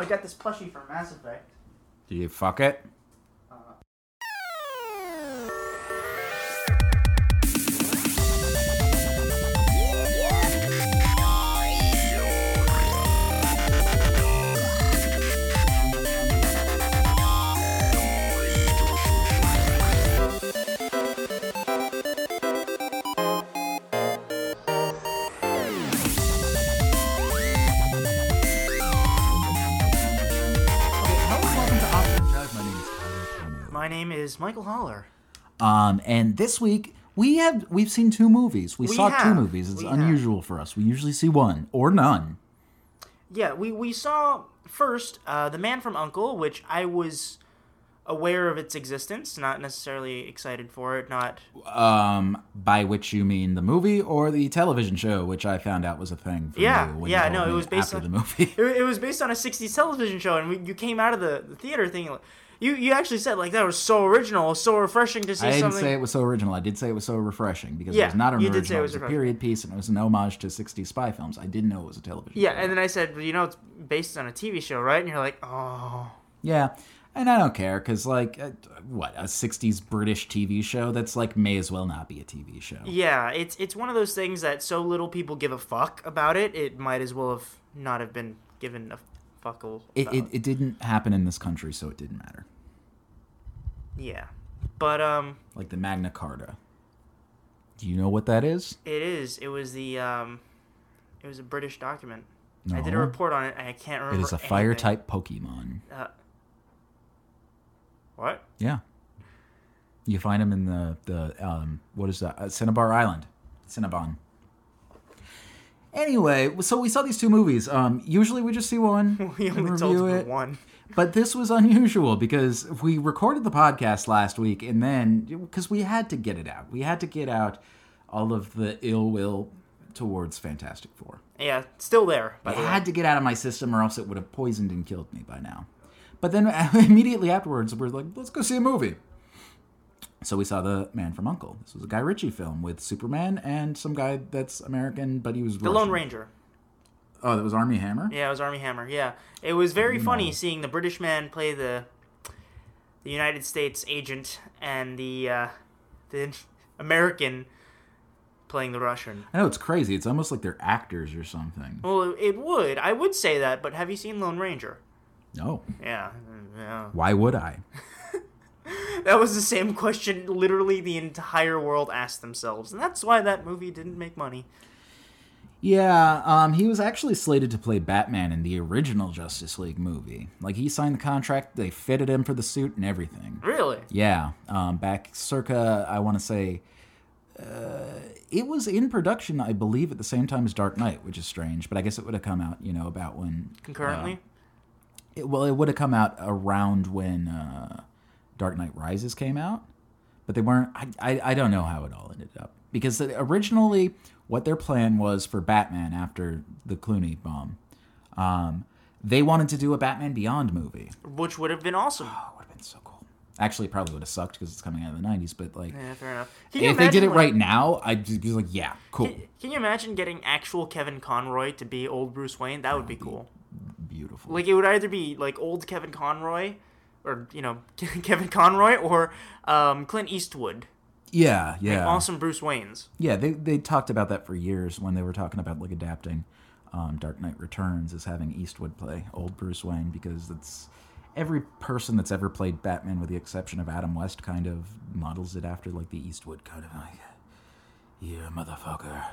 I got this plushie from Mass Effect. Do you fuck it? Name is Michael Holler. Um, and this week we have we've seen two movies. We, We saw two movies. It's We have. unusual for us. We usually see one or none. Yeah, we, we saw first uh, The Man from Uncle, which I was aware of its existence, not necessarily excited for it, not. Um, by which you mean the movie or the television show, which I found out was a thing. For Yeah, yeah, no, it was based on- the movie. It, it was based on a 60s television show, and we, you came out of the, the theater thinking, like, you, you actually said, like, that was so original, so refreshing to see I didn't something. say it was so original. I did say it was so refreshing because Yeah, it was not an you did original. say it it was was a period piece and it was an homage to 60s spy films. I didn't know it was a television. yeah, show. and then I said, well, you know, it's based on a TV show, right? And you're like, oh. Yeah, and I don't care because like uh, what a '60s British TV show that's like may as well not be a TV show. Yeah, it's it's one of those things that so little people give a fuck about it, it might as well have not have been given a fuckle. It, it it didn't happen in this country, so it didn't matter. yeah, but um, Like the Magna Carta. Do you know what that is? it is. It was the um, it was a British document. I did a report on it, and I can't remember. It is a fire type Pokemon. Uh, what? Yeah. You find them in the the um what is that? Uh, Cinnabar Island, Cinnabon. Anyway, so we saw these two movies. Um, usually we just see one We only told review it. one. But this was unusual because we recorded the podcast last week, and then because we had to get it out, we had to get out all of the ill will towards Fantastic Four. Yeah, still there. I the had to get out of my system, or else it would have poisoned and killed me by now. But then immediately afterwards, we're like, let's go see a movie. So we saw The Man from Uncle. This was a Guy Ritchie film with Superman and some guy that's American, but he was The Lone Ranger. Oh, that was Armie Hammer. Yeah, it was Armie Hammer. Yeah, it was very funny seeing the British man play the the United States agent and the uh, the American playing the Russian. I know it's crazy. It's almost like they're actors or something. Well, it would. I would say that, but have you seen Lone Ranger? No, Yeah, yeah. why would I? That was the same question literally the entire world asked themselves, and that's why that movie didn't make money. Yeah, um, he was actually slated to play Batman in the original Justice League movie. Like he signed the contract, they fitted him for the suit and everything. Really? Yeah, um, back circa, I want to say, uh, it was in production, I believe, at the same time as Dark Knight, which is strange. But I guess it would have come out, you know, about when Concurrently? uh, it, well, it would have come out around when uh, Dark Knight Rises came out, but they weren't. I, I I don't know how it all ended up because originally what their plan was for Batman after the Clooney bomb, um, they wanted to do a Batman Beyond movie. Which would have been awesome. Oh, would have been so cool. Actually, it probably would have sucked because it's coming out of the '90s. But like, Yeah, fair enough. If they did it like- right now, I'd just be like, yeah, cool, Can, can you imagine getting actual Kevin Conroy to be old Bruce Wayne? That would be cool. beautiful. Like it would either be like old Kevin Conroy, or you know Kevin Conroy, or um, Clint Eastwood. yeah, yeah. Awesome Bruce Waynes. Yeah, they they talked about that for years when they were talking about like adapting um, Dark Knight Returns as having Eastwood play old Bruce Wayne because it's every person that's ever played Batman, with the exception of Adam West, kind of models it after like the Eastwood kind of like, yeah, motherfucker,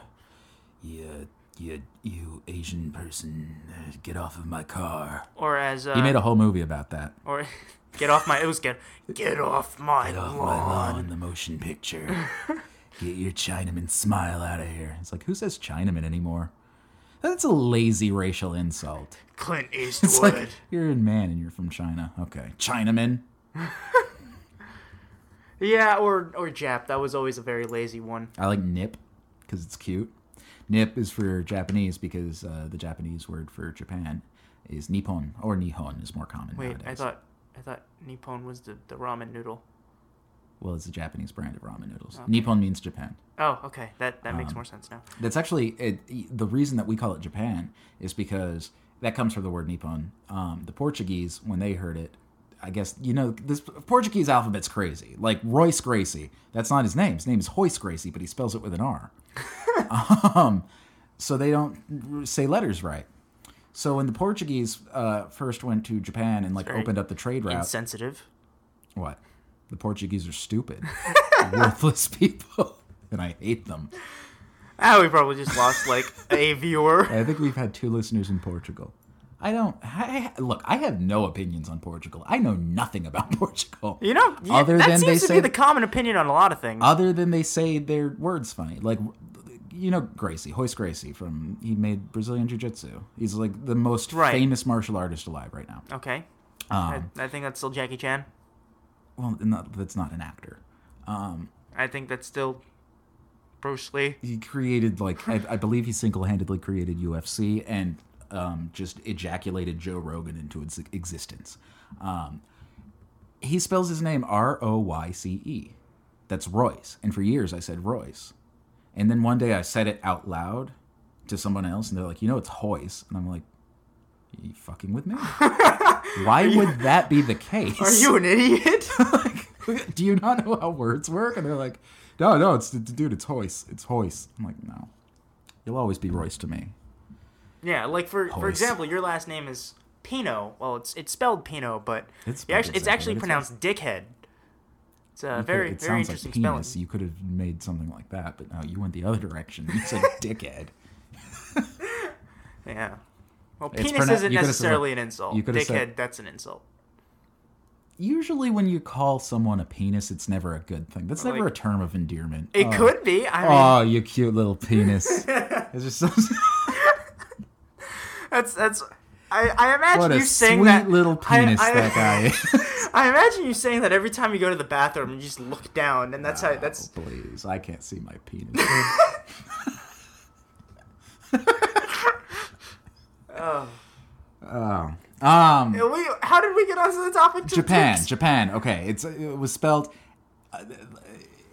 yeah, yeah, you Asian person, uh, get off of my car. Or as uh, He made a whole movie about that. or get off my. It was get get off my Get off lawn. my lawn, in the motion picture. Get your Chinaman smile out of here. It's like, who says Chinaman anymore? That's a lazy racial insult. Clint It's Eastwood. like, you're a man and you're from China. Okay. Chinaman? yeah, or or Jap. That was always a very lazy one. I like nip because it's cute. Nip is for Japanese because uh, the Japanese word for Japan is nippon, or nihon is more common Wait, nowadays. I thought I thought Nippon was the, the ramen noodle. Well, it's a Japanese brand of ramen noodles. Nippon means Japan. Oh, okay. That that Um, makes more sense now. That's actually it, the reason that we call it Japan is because that comes from the word Nippon. Um, the Portuguese, when they heard it, I guess you know this Portuguese alphabet's crazy. Like Royce Gracie, that's not his name. His name is Hoyce Gracie, but he spells it with an R. um, so they don't say letters right. So when the Portuguese uh, first went to Japan and like opened up the trade route, Insensitive. what? The Portuguese are stupid, worthless people, and I hate them. Ah, we probably just lost like a viewer. I think we've had two listeners in Portugal. I don't I, look. I have no opinions on Portugal. I know nothing about Portugal. You know, you- Other that than they to say- be the common opinion on a lot of things. Other than they say their words funny, like you know Gracie, Hoyce Gracie from he made Brazilian Jiu Jitsu. He's like the most Right. famous martial artist alive right now. okay. Um, I, I think that's still Jackie Chan. well, not, that's not an actor. Um, I think that's still Bruce Lee. he created like I, I believe he single-handedly created UFC and um, just ejaculated Joe Rogan into its existence. Um, he spells his name R O Y C E. That's Royce, and for years I said Royce, and then one day I said it out loud to someone else, and they're like, "You know, it's Hoyce," and I'm like, "You fucking with me? Why would that be the case? Are you an idiot? like, do you not know how words work? And they're like, no, no, it's dude, it's Hoyce, it's Hoyce. I'm like, no, you'll always be Royce to me. yeah, like for for example, your last name is Pino. Well, it's it's spelled Pino, but It's actually, spelled it's actually exactly what it pronounced Dickhead. It's a You could- it very sounds interesting like penis. spelling. You could have made something like that, but no, you went the other direction. You said dickhead. Yeah. Well, It's penis isn't could've said- necessarily an insult. Dickhead, said- that's an insult. Usually, when you call someone a penis, it's never a good thing. That's never Like- a term of endearment. It Oh. could be. I mean, Oh, you cute little penis. it's just so, that's that's. I, I imagine what a you saying sweet that little penis I, I, that guy is. I imagine you saying that every time you go to the bathroom you just look down, and that's how that's. Oh, please, I can't see my penis. Oh. oh, um, We, how did we get onto the topic? Japan? Japan. Okay, it's it was spelled. Uh,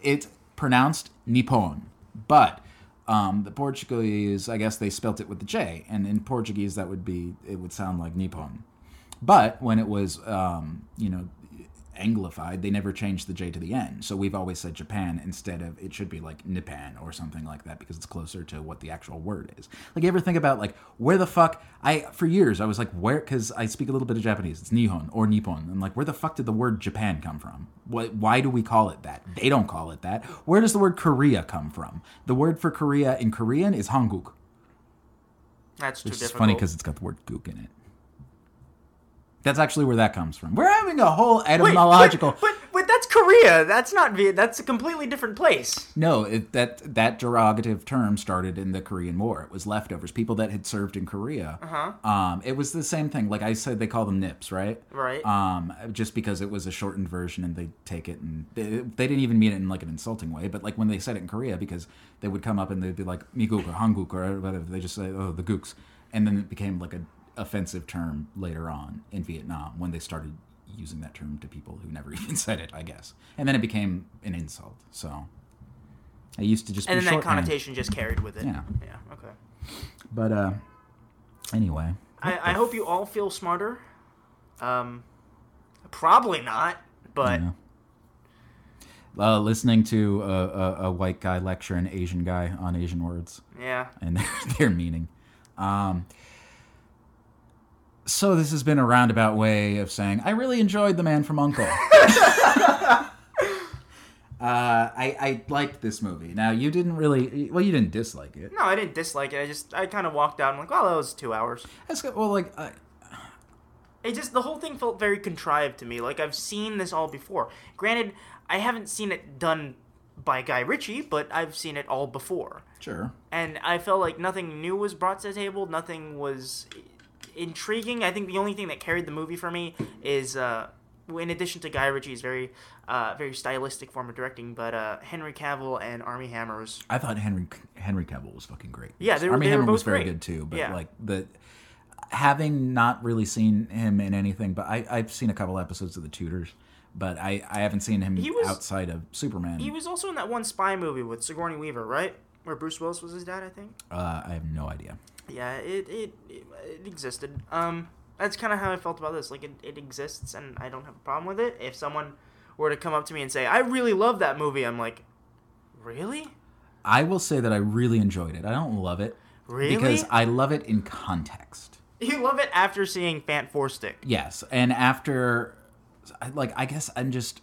it's pronounced Nippon, but um, the Portuguese, I guess they spelt it with the J, and in Portuguese that would be it would sound like Nippon. But when it was, um, you know, anglified, they never changed the J to the N. So we've always said Japan instead of it should be like Nippon or something like that because it's closer to what the actual word is. Like you ever think about like where the fuck I for years I was like where because I speak a little bit of Japanese. It's Nihon or Nippon. I'm like where the fuck did the word Japan come from? What? Why do we call it that? They don't call it that. Where does the word Korea come from? The word for Korea in Korean is Hanguk, That's too which difficult. funny because it's got the word gook in it. That's actually where that comes from. We're having a whole Wait, etymological. But, but but that's Korea. That's not Viet. That's a completely different place. No, it, that that derogative term started in the Korean War. It was leftovers, people that had served in Korea. Uh-huh. Um, it was the same thing. Like I said, they call them nips, right? Right. Um, just because it was a shortened version, and they take it, and they, they didn't even mean it in like an insulting way. But like when they said it in Korea, because they would come up and they'd be like miguk or hanguk or whatever. They just say, oh, the gooks, and then it became like a offensive term later on in Vietnam when they started using that term to people who never even said it, I guess. And then it became an insult. So I used to just and then that connotation just carried with it. Yeah. Yeah. Okay. But uh anyway. I, I hope you all feel smarter. Um, probably not, but Yeah. Uh, listening to a, a, a white guy lecture an Asian guy on Asian words yeah. and their, their meaning. Um, so this has been a roundabout way of saying I really enjoyed The Man from Uncle. uh, I I liked this movie. Now you didn't really well you didn't dislike it. No, I didn't dislike it. I just I kind of walked out and like, oh, that was two hours. That's good. Well, like I, It just the whole thing felt very contrived to me. Like I've seen this all before. Granted, I haven't seen it done by Guy Ritchie, but I've seen it all before. sure. And I felt like nothing new was brought to the table. Nothing was intriguing. I think the only thing that carried the movie for me is, uh, in addition to Guy Ritchie's very, uh, very stylistic form of directing, but uh, Henry Cavill and Armie Hammer's I thought Henry Henry Cavill was fucking great. Yeah, they were- Armie they Hammer was very great. good too. But Yeah. like the having not really seen him in anything, but I, I've seen a couple episodes of The Tudors, but I, I haven't seen him was- outside of Superman. He was also in that one spy movie with Sigourney Weaver, right? Where Bruce Willis was his dad, I think. uh, I have no idea. Yeah, it it it, it existed. Um, that's kind of how I felt about this. Like it, it exists, and I don't have a problem with it. If someone were to come up to me and say, "I really love that movie," I'm like, "Really? I will say that I really enjoyed it. I don't love it Really? because I love it in context. You love it after seeing Fant Four Stick." Yes, and after, like, I guess I'm just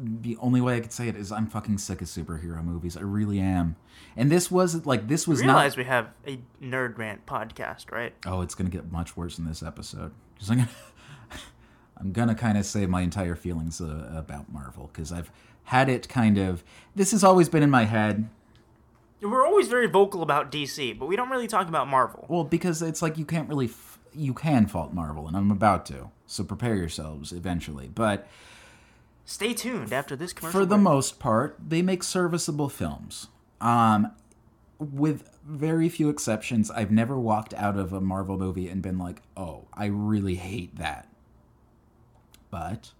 the only way I could say it is I'm fucking sick of superhero movies. I really am. And this was like this was not Realize not. we have a nerd rant podcast, right? Oh, it's gonna get much worse in this episode because I'm gonna. I'm gonna kind of say my entire feelings uh, about Marvel because I've had it kind of. This has always been in my head. We're always very vocal about DC, but we don't really talk about Marvel. Well, because it's like you can't really. F- you can fault Marvel, and I'm about to. So prepare yourselves eventually. But Stay tuned after this commercial. for the break. most part, they make serviceable films. Um, with very few exceptions, I've never walked out of a Marvel movie and been like, "Oh, I really hate that." But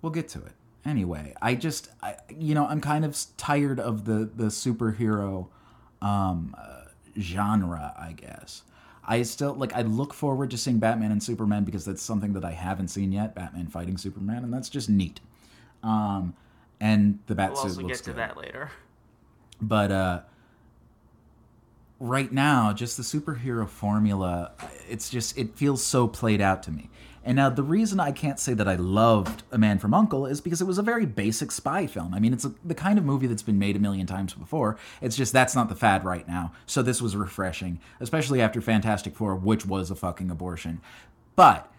we'll get to it anyway. I just, I, you know, I'm kind of tired of the the superhero um, uh, genre. I guess. I still like. I look forward to seeing Batman and Superman because that's something that I haven't seen yet. Batman fighting Superman, and that's just neat. Um, and the bat we'll suit also looks get to good. that later. But uh, right now, just the superhero formula, it's just it feels so played out to me. And now the reason I can't say that I loved A Man from Uncle is because it was a very basic spy film. I mean, it's a, the kind of movie that's been made a million times before. It's just that's not the fad right now. So this was refreshing, especially after Fantastic Four, which was a fucking abortion. But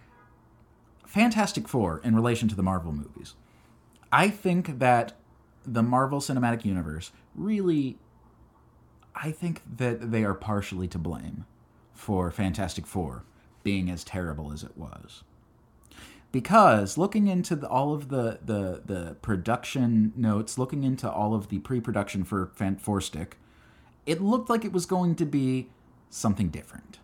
Fantastic Four in relation to the Marvel movies. I think that the Marvel Cinematic Universe really I think that they are partially to blame for Fantastic Four being as terrible as it was. Because looking into the, all of the, the, the production notes, looking into all of the pre production for Fan Four Stick, it looked like it was going to be something different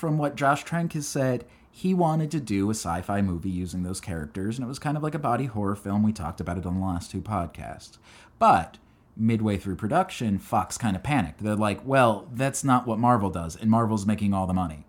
from what Josh Trank has said, he wanted to do a sci fi movie using those characters, and it was kind of like a body horror film. We talked about it on the last two podcasts. But midway through production, Fox kind of panicked. They're like, well, that's not what Marvel does, and Marvel's making all the money.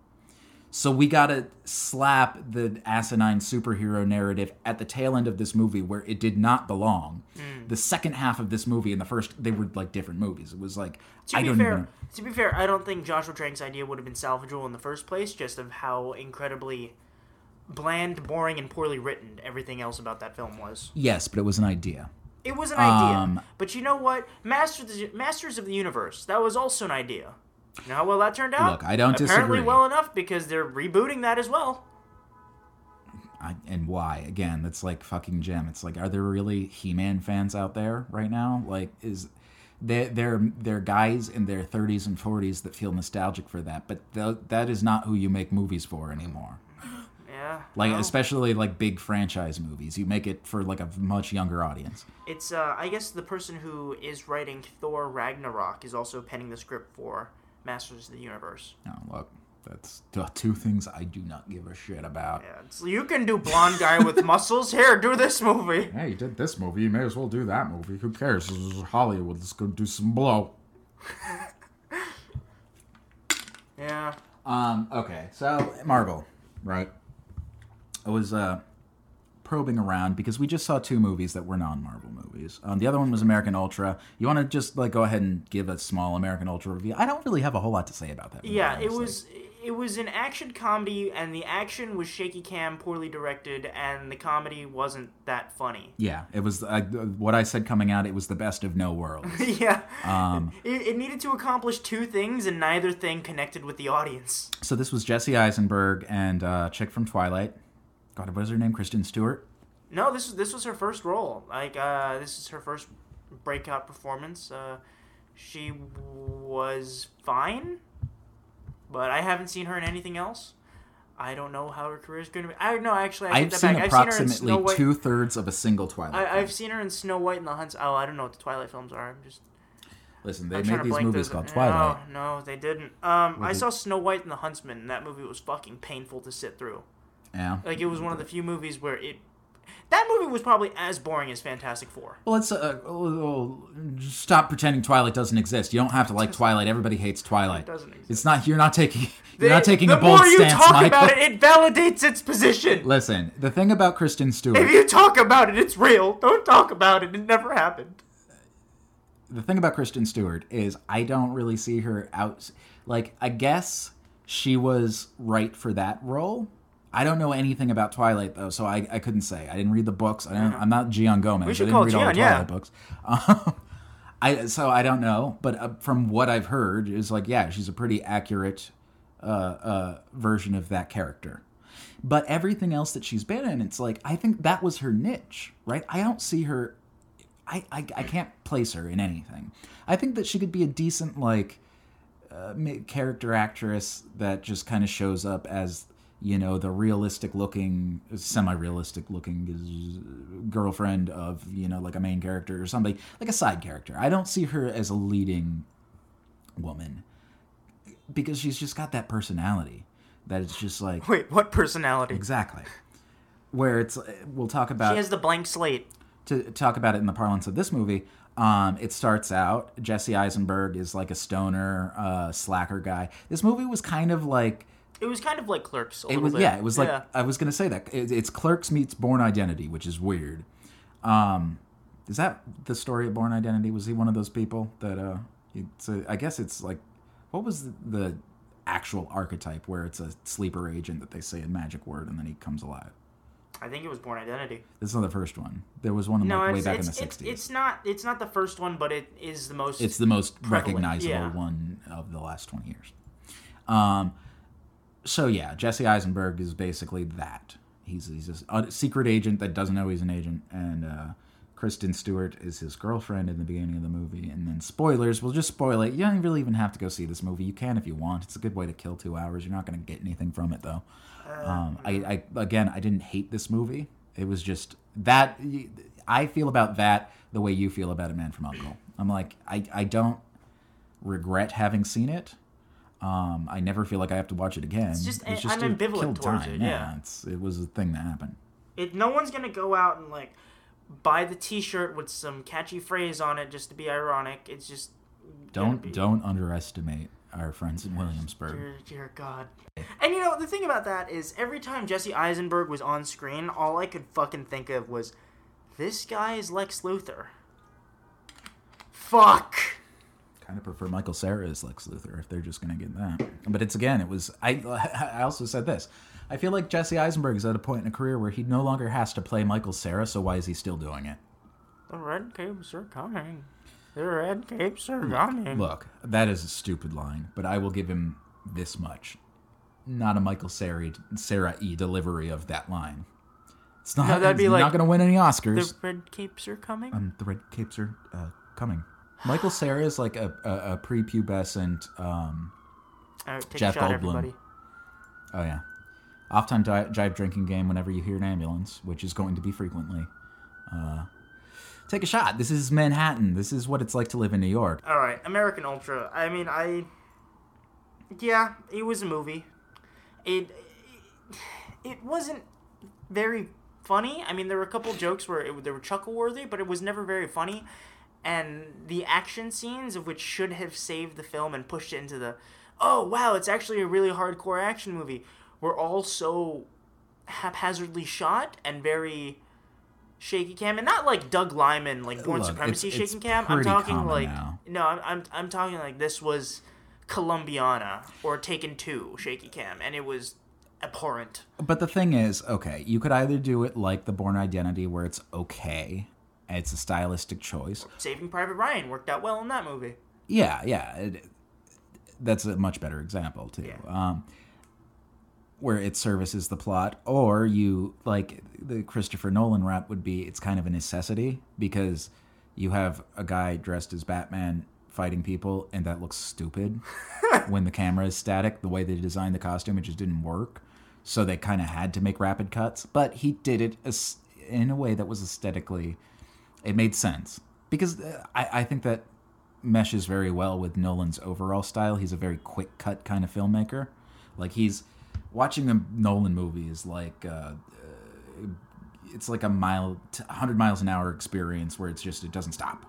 So we gotta slap the asinine superhero narrative at the tail end of this movie where it did not belong. The second half of this movie and the first, they were like different movies. It was like, To I be don't fair, even. to be fair, I don't think Joshua Trank's idea would have been salvageable in the first place, just of how incredibly bland, boring, and poorly written everything else about that film was. Yes, but it was an idea. It was an idea, Um, but you know what? Masters, Masters of the Universe, that was also an idea. How well that turned out? Look, I don't Apparently disagree. well enough because they're rebooting that as well. I, and why again that's like fucking gem it's like are there really he-man fans out there right now like is they they're they're guys in their 30s and 40s that feel nostalgic for that but th- that is not who you make movies for anymore Yeah. like well, especially like big franchise movies you make it for like a much younger audience It's uh I guess the person who is writing Thor Ragnarok is also penning the script for Masters of the Universe. no look that's t- two things i do not give a shit about Yeah, it's, you can do blonde guy with muscles. Here, do this movie. hey you did this movie you may as well do that movie who cares this is hollywood let's go do some blow Yeah. Um, okay, so Marvel, right? It was uh, probing around because we just saw two movies that were non-Marvel movies. Um, the other one was American Ultra. You want to just like go ahead and give a small American Ultra review? I don't really have a whole lot to say about that. Movie, Yeah, it was it was an action comedy, and the action was shaky cam, poorly directed, and the comedy wasn't that funny. Yeah, it was uh, what I said coming out. It was the best of no worlds. yeah, Um, it, it needed to accomplish two things, and neither thing connected with the audience. so this was Jesse Eisenberg and uh, chick from Twilight. God, what was her name? Kristen Stewart. No, this was this was her first role. Like, uh, this is her first breakout performance. Uh, she was fine, but I haven't seen her in anything else. I don't know how her career is going to be. I know. Actually, I I've seen back. I've seen her approximately two thirds of a single Twilight. I, film. I've seen her in Snow White and the Hunts. Oh, I don't know what the Twilight films are. I'm just. Listen, they I'm made these movies called Twilight. No, no, they didn't. Um, I saw Snow White and the Huntsman, and that movie was fucking painful to sit through. Yeah. Like it was one of the few movies where it. That movie was probably as boring as Fantastic Four. Well, let's uh, uh, stop pretending Twilight doesn't exist. You don't have to like Twilight. Everybody hates Twilight. It doesn't exist. It's not. You're not taking. You're not taking the a bold more you talk Michael. about it, it validates its position. Listen, the thing about Kristen Stewart. If you talk about it, it's real. Don't talk about it. It never happened. the thing about Kristen Stewart is I don't really see her out. Like, I guess she was right for that role. I don't know anything about Twilight though, so I, I couldn't say. I didn't read the books. I don't, I'm not Gian Gomez. We should I didn't call read all the Gian, yeah. Books. Um, I so I don't know, but uh, from what I've heard, is like yeah, she's a pretty accurate uh, uh, version of that character. But everything else that she's been in, it's like I think that was her niche, right? I don't see her. I I, I can't place her in anything. I think that she could be a decent like uh, character actress that just kind of shows up as you know the realistic looking semi-realistic looking girlfriend of you know like a main character or somebody like a side character i don't see her as a leading woman because she's just got that personality that it's just like Wait, what personality? exactly where it's we'll talk about She has the blank slate. to talk about it in the parlance of this movie, um, it starts out Jesse Eisenberg is like a stoner, uh, slacker guy. This movie was kind of like It was kind of like Clerks. A it little was. bit. Yeah, it was like Yeah. I was gonna say that it, it's Clerks meets Bourne Identity, which is weird. Um, is that the story of Bourne Identity? Was he one of those people that? Uh, it's a, I guess it's like what was the, the actual archetype where it's a sleeper agent that they say a magic word and then he comes alive. I think it was Bourne Identity. This is not the first one. There was one No, like way back in the '60s. it's not it's not the first one, but it is the most. it's the most prevalent, recognizable yeah. one of the last 20 years um so yeah jesse eisenberg is basically that. He's he's a secret agent that doesn't know he's an agent and uh kristen stewart is his girlfriend in the beginning of the movie and then spoilers we'll just spoil it. You don't really even have to go see this movie. You can if you want. It's a good way to kill two hours. You're not going to get anything from it though. Um, I, I again i didn't hate this movie. It was just that i feel about that the way you feel about a man from uncle. I'm like i, I don't regret having seen it um, I never feel like I have to watch it again. It's just- it's I'm ambivalent towards time. it, yeah. it's it was a thing that happened. It, no one's gonna go out and like buy the T-shirt with some catchy phrase on it just to be ironic. It's just Don't don't underestimate our friends in Williamsburg. Dear, dear God. And you know the thing about that is every time Jesse Eisenberg was on screen, all I could fucking think of was, this guy is Lex Luthor. Fuck. Kind of prefer Michael Cera as Lex Luthor if they're just going to get that. But it's again, it was. I I also said this. I feel like Jesse Eisenberg is at a point in a career where he no longer has to play Michael Cera. So why is he still doing it? The red capes are coming. The red capes are coming. Look, that is a stupid line, but I will give him this much: not a Michael Cera Sarah e delivery of that line. It's not. No, that'd be like, not going to win any Oscars. The red capes are coming. Um, the red capes are uh, coming. Michael Cera is like a, a, a prepubescent. Um, right, Jeff a Goldblum. everybody. Oh yeah, off time di- jive drinking game. Whenever you hear an ambulance, which is going to be frequently, uh, take a shot. This is Manhattan. This is what it's like to live in New York. All right, American Ultra. I mean, I. Yeah, it was a movie. It. It wasn't very funny. I mean, there were a couple jokes where it, they were chuckle worthy, but it was never very funny. And the action scenes, of which should have saved the film and pushed it into the, oh wow, it's actually a really hardcore action movie, were all so haphazardly shot and very shaky cam, and not like Doug Liman, like Bourne Look, Supremacy it's- it's shaky cam. I'm talking like now. no, I'm, I'm I'm talking like this was Columbiana or Taken Two shaky cam, and it was abhorrent. But the thing is, okay, you could either do it like the Bourne Identity, where it's okay, it's a stylistic choice. Saving Private Ryan worked out well in that movie. Yeah, yeah, it, that's a much better example too. Yeah. Um, where it services the plot, or you like the Christopher Nolan route would be it's kind of a necessity because you have a guy dressed as Batman fighting people, and that looks stupid when the camera is static. The way they designed the costume, it just didn't work. So they kind of had to make rapid cuts, but he did it in a way that was aesthetically, it made sense because uh, I, I think that meshes very well with Nolan's overall style. He's a very quick cut kind of filmmaker. Like he's watching a Nolan movie is like uh, uh, it's like a mile, 100 miles an hour experience where it's just it doesn't stop.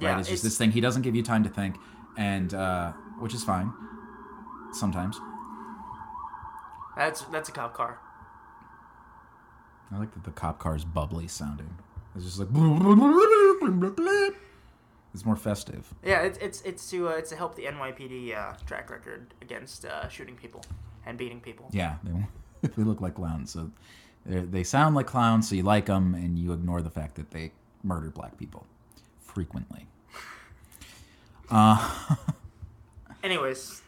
Yeah, right? It's just this thing. He doesn't give you time to think, and uh, which is fine sometimes. That's that's a cop car. I like that the cop car is bubbly sounding. It's just like it's more festive. Yeah, it's it's it's to uh, it's to help the NYPD uh, track record against uh, shooting people and beating people. Yeah, they, they look like clowns. So they they sound like clowns, so you like them, and you ignore the fact that they murder black people frequently. Uh, Anyways,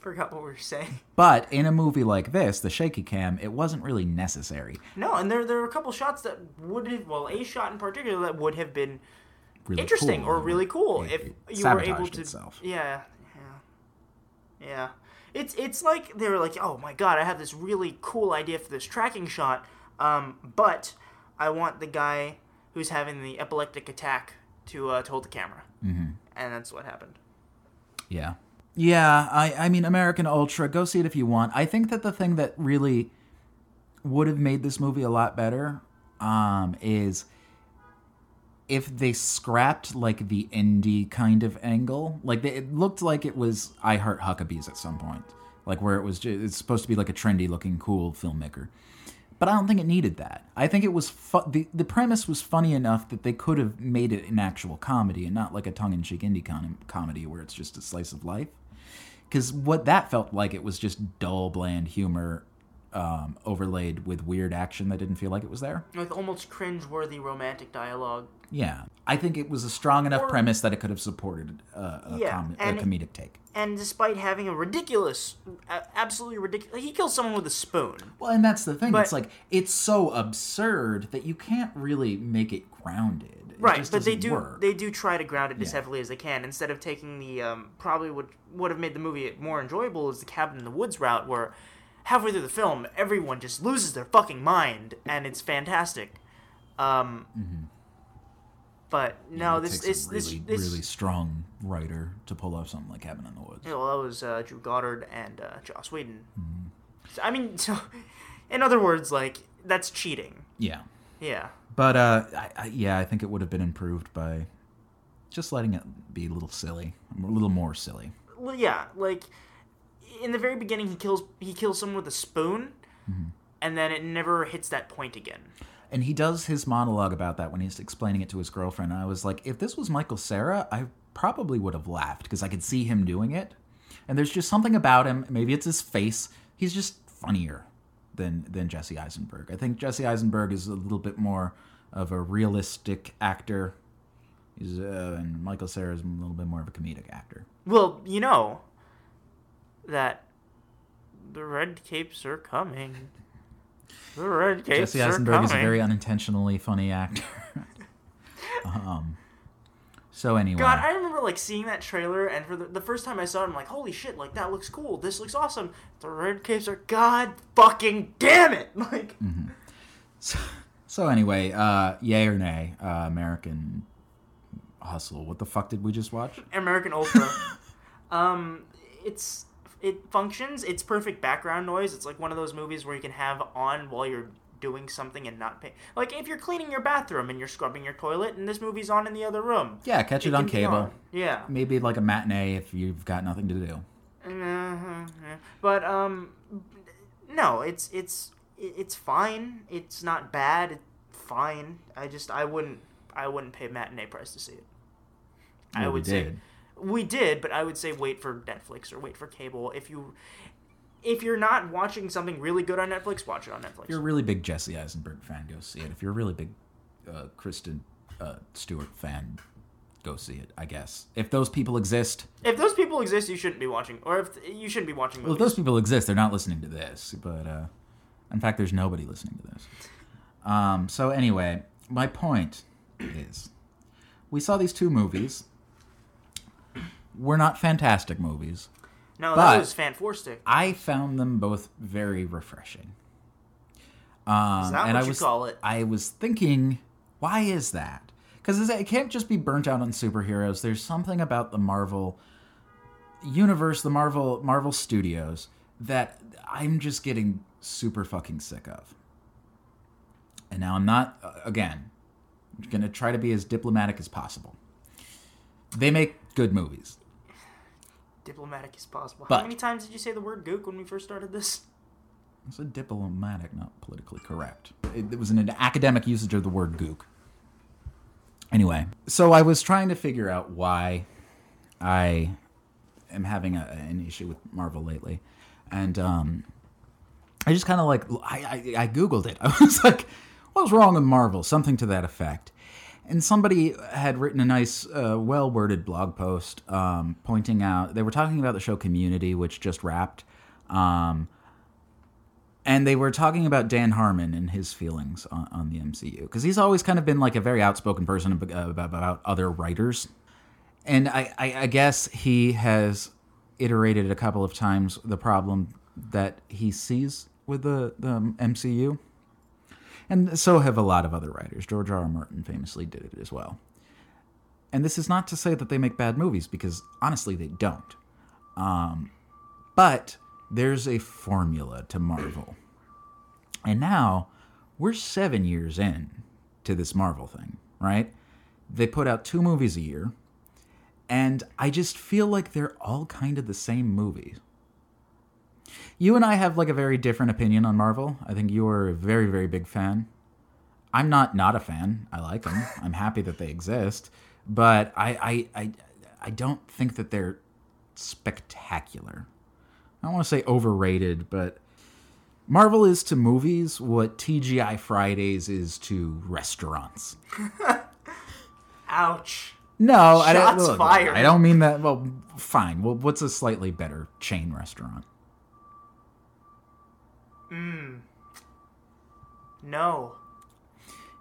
forgot what we were saying. but in a movie like this, the shaky cam, it wasn't really necessary. No, and there there were a couple shots that would have well, a shot in particular that would have been Really interesting cool. or really cool It- if it you were able to. itself. Yeah, yeah, yeah. It's it's like they were like, oh my god, I have this really cool idea for this tracking shot, um, but I want the guy who's having the epileptic attack to uh, to hold the camera, mm-hmm. and that's what happened. Yeah. Yeah, I, I mean, American Ultra, go see it if you want. I think that the thing that really would have made this movie a lot better um, is if they scrapped like the indie kind of angle. Like they, it looked like it was I Heart Huckabees at some point, like where it was just, it's supposed to be like a trendy looking cool filmmaker. But I don't think it needed that. I think it was fu- the the premise was funny enough that they could have made it an actual comedy and not like a tongue in cheek indie con- comedy where it's just a slice of life. Because what that felt like it was just dull, bland humor um, overlaid with weird action that didn't feel like it was there. With almost cringe-worthy romantic dialogue. Yeah, I think it was a strong enough Or- premise that it could have supported uh, a, Yeah, com- a comedic take. And despite having a ridiculous, absolutely ridiculous, he kills someone with a spoon. Well, and that's the thing. But- it's like it's so absurd that you can't really make it grounded. Right but they do work. they do try to ground it as heavily as they can instead of taking the um, probably would would have made the movie more enjoyable is the cabin in the woods route where halfway through the film everyone just loses their fucking mind and it's fantastic um, but no It this this a this, really, this really strong writer to pull off something like Cabin in the Woods. Yeah, well, that was uh, Drew Goddard and uh, Joss Whedon. Mm-hmm. So, I mean, so in other words, like that's cheating. Yeah, Yeah, but uh, I, I, yeah, I think it would have been improved by just letting it be a little silly, a little more silly. well, yeah, like in the very beginning, he kills he kills someone with a spoon, Mm-hmm. and then it never hits that point again. And he does his monologue about that when he's explaining it to his girlfriend. And I was like, if this was Michael Cera, I probably would have laughed because I could see him doing it. And there's just something about him. Maybe it's his face. He's just funnier than than Jesse Eisenberg. I think Jesse Eisenberg is a little bit more of a realistic actor. He's, uh, and Michael Cera is a little bit more of a comedic actor. Well, you know that the red capes are coming. The red capes Jesse Eisenberg is a very unintentionally funny actor. um, so anyway, God, I remember like seeing that trailer, and for the, the first time I saw it, I'm like, "Holy shit! Like that looks cool. This looks awesome." The red capes are God fucking damn it! Like, So, so anyway, uh, yay or nay, uh, American Hustle. What the fuck did we just watch? American Ultra. um, it's it functions. It's perfect background noise. It's like one of those movies where you can have on while you're doing something and not pay. Like if you're cleaning your bathroom and you're scrubbing your toilet, and this movie's on in the other room. Yeah, catch it, on cable. on. Yeah. Maybe like a matinee if you've got nothing to do. Uh-huh. But um, no, it's it's it's fine. It's not bad. It's fine. I just I wouldn't I wouldn't pay matinee price to see it. I Well, we would say we did, but I would say wait for Netflix or wait for cable. If you if you're not watching something really good on Netflix, watch it on Netflix. If you're a really big Jesse Eisenberg fan, go see it. If you're a really big uh, Kristen uh, Stewart fan, go see it. I guess if those people exist, if those people exist, you shouldn't be watching, or if you shouldn't be watching well, if those people exist, they're not listening to this. But uh, in fact, there's nobody listening to this. Um, so anyway, my point is, we saw these two movies. We're not fantastic movies. No, but- that was Fan Four I found them both very refreshing. Um, Is that and what I you was, call it? I was thinking, why is that? because it can't just be burnt out on superheroes. There's something about the Marvel universe, the Marvel Marvel Studios that I'm just getting super fucking sick of. And now I'm not uh, again going to try to be as diplomatic as possible. They make good movies. Diplomatic as possible. But- How many times did you say the word gook when we first started this? It's a diplomatic, not politically correct. It, it was an academic usage of the word gook. Anyway, so I was trying to figure out why I am having a, an issue with Marvel lately, and um, I just kind of like I, I I googled it. I was like, "What's wrong with Marvel?" Something to that effect. And somebody had written a nice, uh, well worded blog post um, pointing out they were talking about the show Community, which just wrapped. Um, and they were talking about Dan Harmon and his feelings on, on the MCU because he's always kind of been like a very outspoken person about, about other writers, and I, I, I guess he has iterated a couple of times the problem that he sees with the the MCU, and so have a lot of other writers. George R. R. Martin famously did it as well. And this is not to say that they make bad movies because honestly they don't. Um, but there's a formula to Marvel. And now we're seven years in to this Marvel thing, right? They put out two movies a year, and I just feel like they're all kind of the same movies. You and I have like a very different opinion on Marvel. I think you are a very, very big fan. I'm not not a fan. I like them. I'm happy that they exist, but I I I, I don't think that they're spectacular. I don't want to say overrated, but Marvel is to movies what TGI Fridays is to restaurants. Ouch. No, I don't. Shots look, fired. I don't mean that. Well, fine. Well, what's a slightly better chain restaurant? No.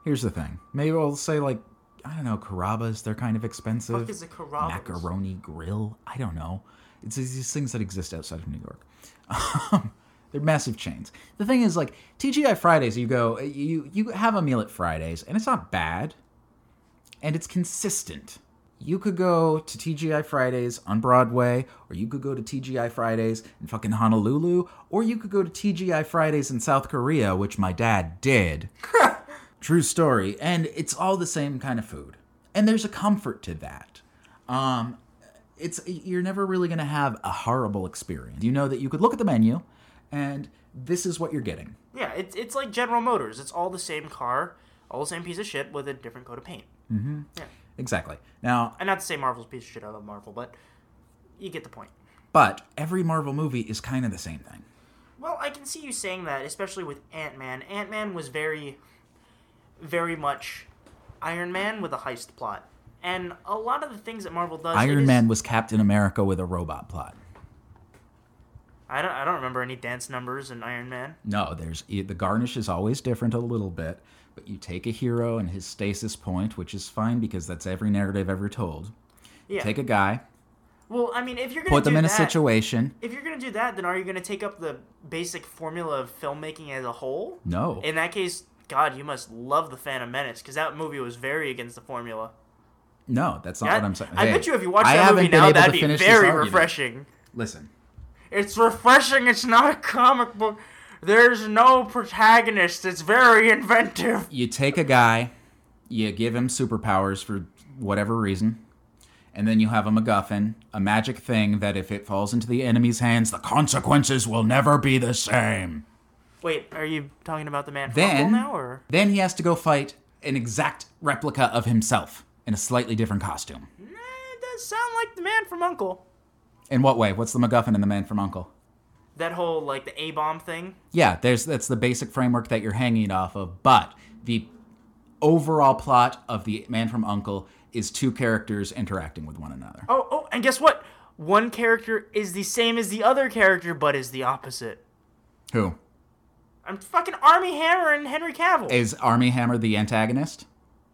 Here's the thing. Maybe we'll say like I don't know. Carrabba's. They're kind of expensive. Fuck is a Carrabba's? Macaroni Grill. I don't know. It's these things that exist outside of New York. Um, They're massive chains. The thing is, like TGI Fridays, you go, you you have a meal at Fridays, and it's not bad, and it's consistent. You could go to TGI Fridays on Broadway, or you could go to TGI Fridays in fucking Honolulu, or you could go to TGI Fridays in South Korea, which my dad did. True story. And it's all the same kind of food. And there's a comfort to that. Um, it's you're never really going to have a horrible experience. You know that you could look at the menu and this is what you're getting. Yeah, it's it's like General Motors. It's all the same car, all the same piece of shit with a different coat of paint. Mm-hmm. Yeah, Exactly. Now, and not to say Marvel's piece of shit. Love Marvel, but you get the point. but every Marvel movie is kind of the same thing. Well, I can see you saying that, especially with Ant Man. Ant Man was very, very much Iron Man with a heist plot, and a lot of the things that Marvel does. Iron is- Man was Captain America with a robot plot. I don't. I don't remember any dance numbers in Iron Man. No, there's the garnish is always different a little bit, but you take a hero and his stasis point, which is fine because that's every narrative ever told. Yeah. Take a guy, well, I mean, if you're gonna put them do in a situation. If you're gonna do that, then are you gonna take up the basic formula of filmmaking as a whole? No. In that case, God, you must love the Phantom Menace because that movie was very against the formula. No, that's not I, what I'm saying. I bet you if you watch I that movie now, that'd be very refreshing. Listen, It's refreshing. It's not a comic book. There's no protagonist. It's very inventive. you take a guy, you give him superpowers for whatever reason, and then you have a MacGuffin, a magic thing that if it falls into the enemy's hands, the consequences will never be the same. Wait, are you talking about the man from Then, Uncle now, or then he has to go fight an exact replica of himself in a slightly different costume. Eh, it does sound like the man from Uncle. In what way? What's the MacGuffin in the Man from Uncle? That whole like the A bomb thing. Yeah, there's that's the basic framework that you're hanging off of, but the overall plot of the Man from Uncle is two characters interacting with one another. Oh, oh, and guess what? One character is the same as the other character, but is the opposite. Who? I'm fucking Armie Hammer and Henry Cavill. Is Armie Hammer the antagonist?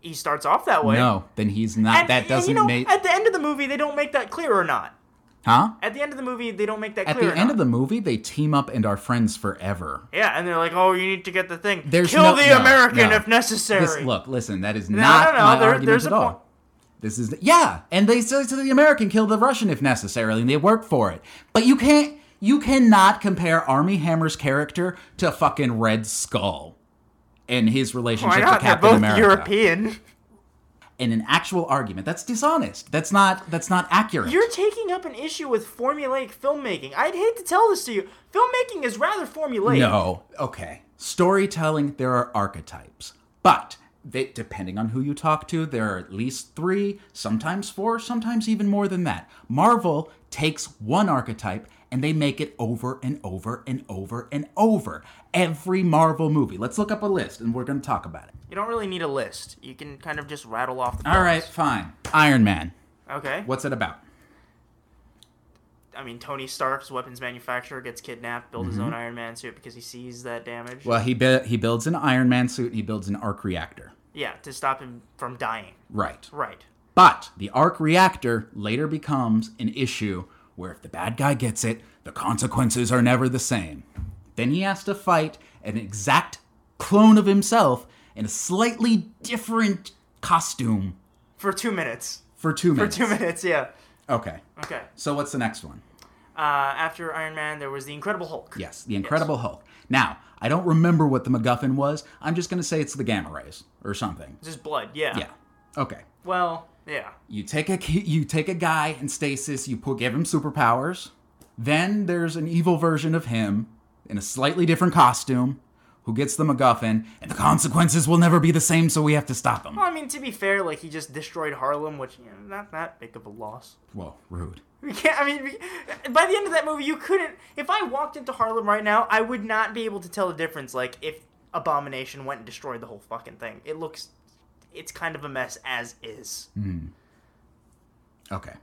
he starts off that way. No, then he's not. And, that doesn't you know, make. At the end of the movie, they don't make that clear or not. Huh? At the end of the movie, they don't make that At clear. At the end of the movie, they team up and are friends forever. yeah, and they're like, "Oh, you need to get the thing. There's Kill no- the no, American no. if necessary." This, look, listen, that is No, not no, no, my there- argument at a all. point. This is yeah, and they say to the American, kill the Russian if necessary, and they work for it. But you can't, you cannot compare Armie Hammer's character to fucking Red Skull and his Why relationship not? to They're Captain both America. European. In an actual argument, that's dishonest. That's not. That's not accurate. You're taking up an issue with formulaic filmmaking. I'd hate to tell this to you. Filmmaking is rather formulaic. No. Okay. Storytelling, there are archetypes. But they, depending on who you talk to, there are at least three, sometimes four, sometimes even more than that. Marvel takes one archetype and they make it over and over and over and over. Every Marvel movie. Let's look up a list and we're going to talk about it. You don't really need a list. You can kind of just rattle off the. All right, fine. Iron Man. Okay. What's it about? I mean, Tony Stark's weapons manufacturer gets kidnapped, build his own Iron Man suit because he sees that damage. Mm-hmm. Well, he he builds an Iron Man suit. and He builds an arc reactor. yeah, to stop him from dying. Right. Right. But the arc reactor later becomes an issue where if the bad guy gets it, the consequences are never the same. Then he has to fight an exact clone of himself in a slightly different costume For two minutes. for two minutes. For two minutes, yeah. Okay. Okay. So what's the next one? Uh, after Iron Man, there was the Incredible Hulk. Yes, the Incredible Hulk. Now, I don't remember what the MacGuffin was. I'm just going to say it's the gamma rays or something. Just blood, yeah. Yeah. Okay. Well, yeah. You take a you take a guy in stasis, you put give him superpowers. Then there's an evil version of him in a slightly different costume who gets the MacGuffin, and the consequences will never be the same, so we have to stop him. Well, I mean, to be fair, like he just destroyed Harlem, which you know, not that big of a loss. Well, rude. We can't. I mean, we, by the end of that movie, you couldn't. If I walked into Harlem right now, I would not be able to tell the difference. Like if Abomination went and destroyed the whole fucking thing, it looks, it's kind of a mess as is. Okay.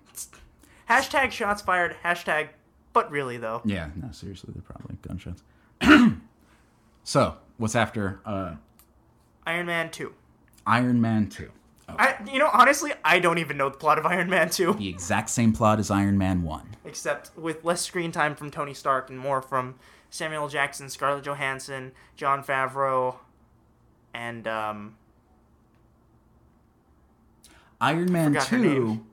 Hashtag shots fired. Hashtag, but really though. Yeah. No, seriously, they're probably gunshots. so, what's after uh, Iron Man two. Iron Man Two? I, you know, honestly, I don't even know the plot of Iron Man two, The exact same plot as Iron Man One. except with less screen time from Tony Stark and more from Samuel Jackson, Scarlett Johansson, Jon Favreau, and um, Iron Man 2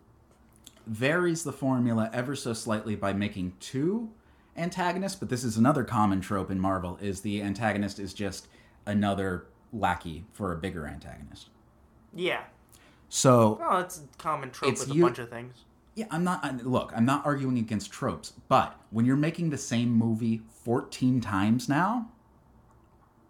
varies the formula ever so slightly by making two antagonists, but this is another common trope in Marvel is the antagonist is just another lackey for a bigger antagonist. yeah. So, Well, it's a common trope with you- a bunch of things. yeah, I'm not I, look, I'm not arguing against tropes, but when you're making the same movie 14 times now,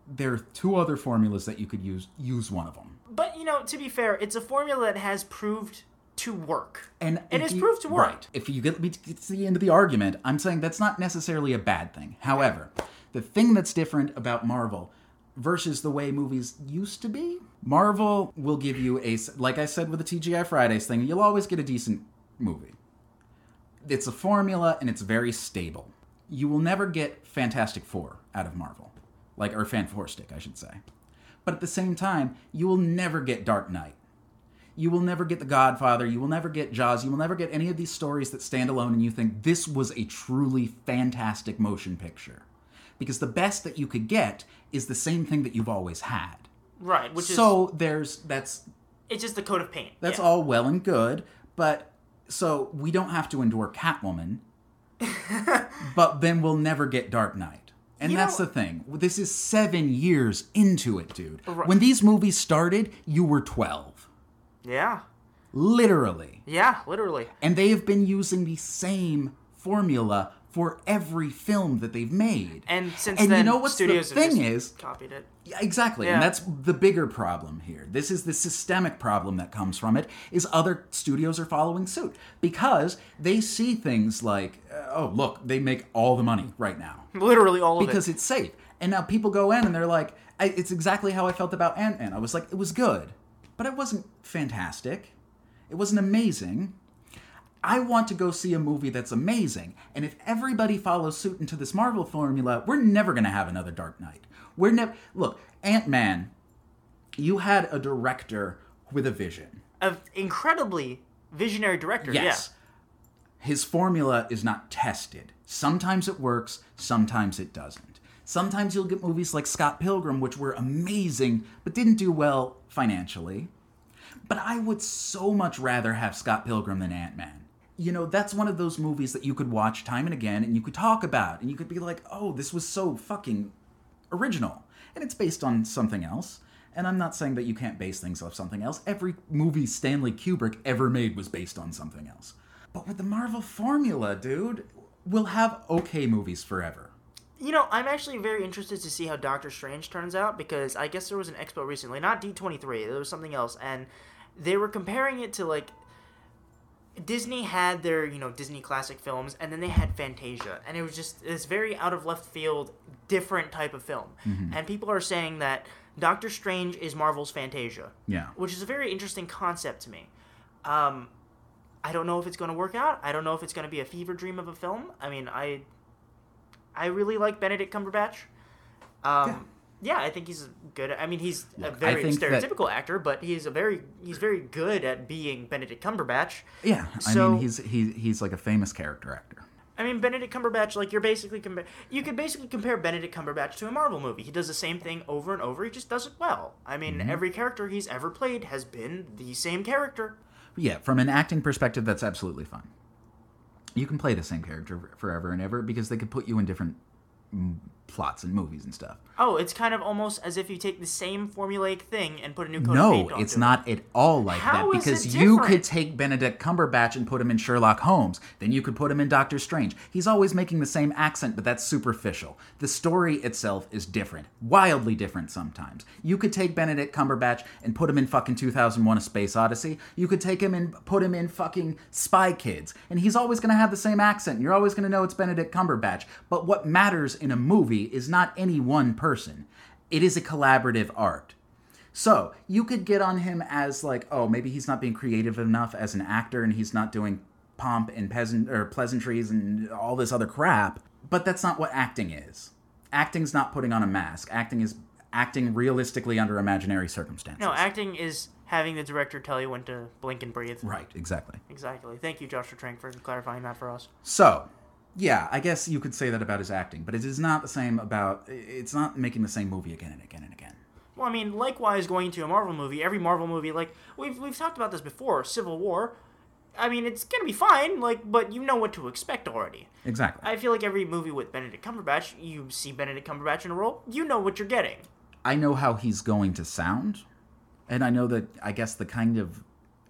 there are two other formulas that you could use use one of them. But you know, to be fair, it's a formula that has proved to work. And It has proved to work. Right. If you get me to get to the end of the argument, I'm saying that's not necessarily a bad thing. However, the thing that's different about Marvel versus the way movies used to be, Marvel will give you a, like I said with the TGI Fridays thing, you'll always get a decent movie. It's a formula and it's very stable. You will never get Fantastic Four out of Marvel, like or Fan Four Stick, I should say. But at the same time, you will never get Dark Knight you will never get The Godfather, you will never get Jaws, you will never get any of these stories that stand alone and you think this was a truly fantastic motion picture. Because the best that you could get is the same thing that you've always had. Right, which is so there's that's it's just the coat of paint. that's yeah. all well and good, but so we don't have to endure Catwoman, but then we'll never get Dark Knight. And You that's know- the thing. This is seven years into it, dude. Right. When these movies started, you were 12. Yeah. Literally. Yeah, literally. And they have been using the same formula for every film that they've made. And since And then, you know studios the thing just is, copied it. Yeah, exactly, Yeah. and that's the bigger problem here. This is the systemic problem that comes from it. Is other studios are following suit because they see things like, uh, oh look, they make all the money right now Literally all of it. because it. it's safe. And now people go in and they're like, I, it's exactly how I felt about Ant Man. I was like, it was good, but it wasn't fantastic. It wasn't amazing. I want to go see a movie that's amazing. And if everybody follows suit into this Marvel formula, we're never going to have another Dark Knight. We're never. Look, Ant Man, you had a director with a vision. An incredibly visionary director. Yes. His formula is not tested. Sometimes it works, sometimes it doesn't. Sometimes you'll get movies like Scott Pilgrim, which were amazing, but didn't do well financially. But I would so much rather have Scott Pilgrim than Ant Man. You know, that's one of those movies that you could watch time and again and you could talk about and you could be like, oh, this was so fucking original. And it's based on something else. And I'm not saying that you can't base things off something else. Every movie Stanley Kubrick ever made was based on something else. But with the Marvel formula, dude, we'll have okay movies forever. You know, I'm actually very interested to see how Doctor Strange turns out because I guess there was an expo recently, not D23, there was something else, and they were comparing it to like Disney had their, you know, Disney classic films and then they had Fantasia, and it was just this very out of left field different type of film. And people are saying that Doctor Strange is Marvel's Fantasia. Yeah. Which is a very interesting concept to me. Um I don't know if it's going to work out. I don't know if it's going to be a fever dream of a film. I mean, I I really like Benedict Cumberbatch. Um, yeah. I think he's good. I mean, he's a very think that- stereotypical actor, but he's a very he's very good at being Benedict Cumberbatch. Yeah, I So- mean, he's he, he's like a famous character actor. I mean, Benedict Cumberbatch, like you're basically compa- you could basically compare Benedict Cumberbatch to a Marvel movie. He does the same thing over and over. He just does it well. I mean, Mm-hmm. every character he's ever played has been the same character. Yeah, from an acting perspective, that's absolutely fine. You can play the same character forever and ever because they could put you in different plots and movies and stuff. Oh, it's kind of almost as if you take the same formulaic thing and put a new coat of No, paint onto it's it. not at all like How that because you could take Benedict Cumberbatch and put him in Sherlock Holmes. Then you could put him in Doctor Strange. He's always making the same accent, but that's superficial. The story itself is different, wildly different sometimes. You could take Benedict Cumberbatch and put him in fucking 2001: A Space Odyssey. You could take him and put him in fucking Spy Kids, and he's always going to have the same accent. You're always going to know it's Benedict Cumberbatch. But what matters in a movie is not any one person. It is a collaborative art. So you could get on him as like, oh, maybe he's not being creative enough as an actor, and he's not doing pomp and peasant or pleasantries and all this other crap. But that's not what acting is. Acting's not putting on a mask. Acting is acting realistically under imaginary circumstances. No, acting is having the director tell you when to blink and breathe. right, exactly. Exactly. Thank you, Joshua Trank, for clarifying that for us. So, yeah, I guess you could say that about his acting, but it is not the same about. It's not making the same movie again and again and again. Well, I mean, likewise, going to a Marvel movie, every Marvel movie, like we've we've talked about this before, Civil War. I mean, it's gonna be fine, like, but you know what to expect already. Exactly. I feel like every movie with Benedict Cumberbatch, you see Benedict Cumberbatch in a role, you know what you're getting. I know how he's going to sound, and I know that I guess the kind of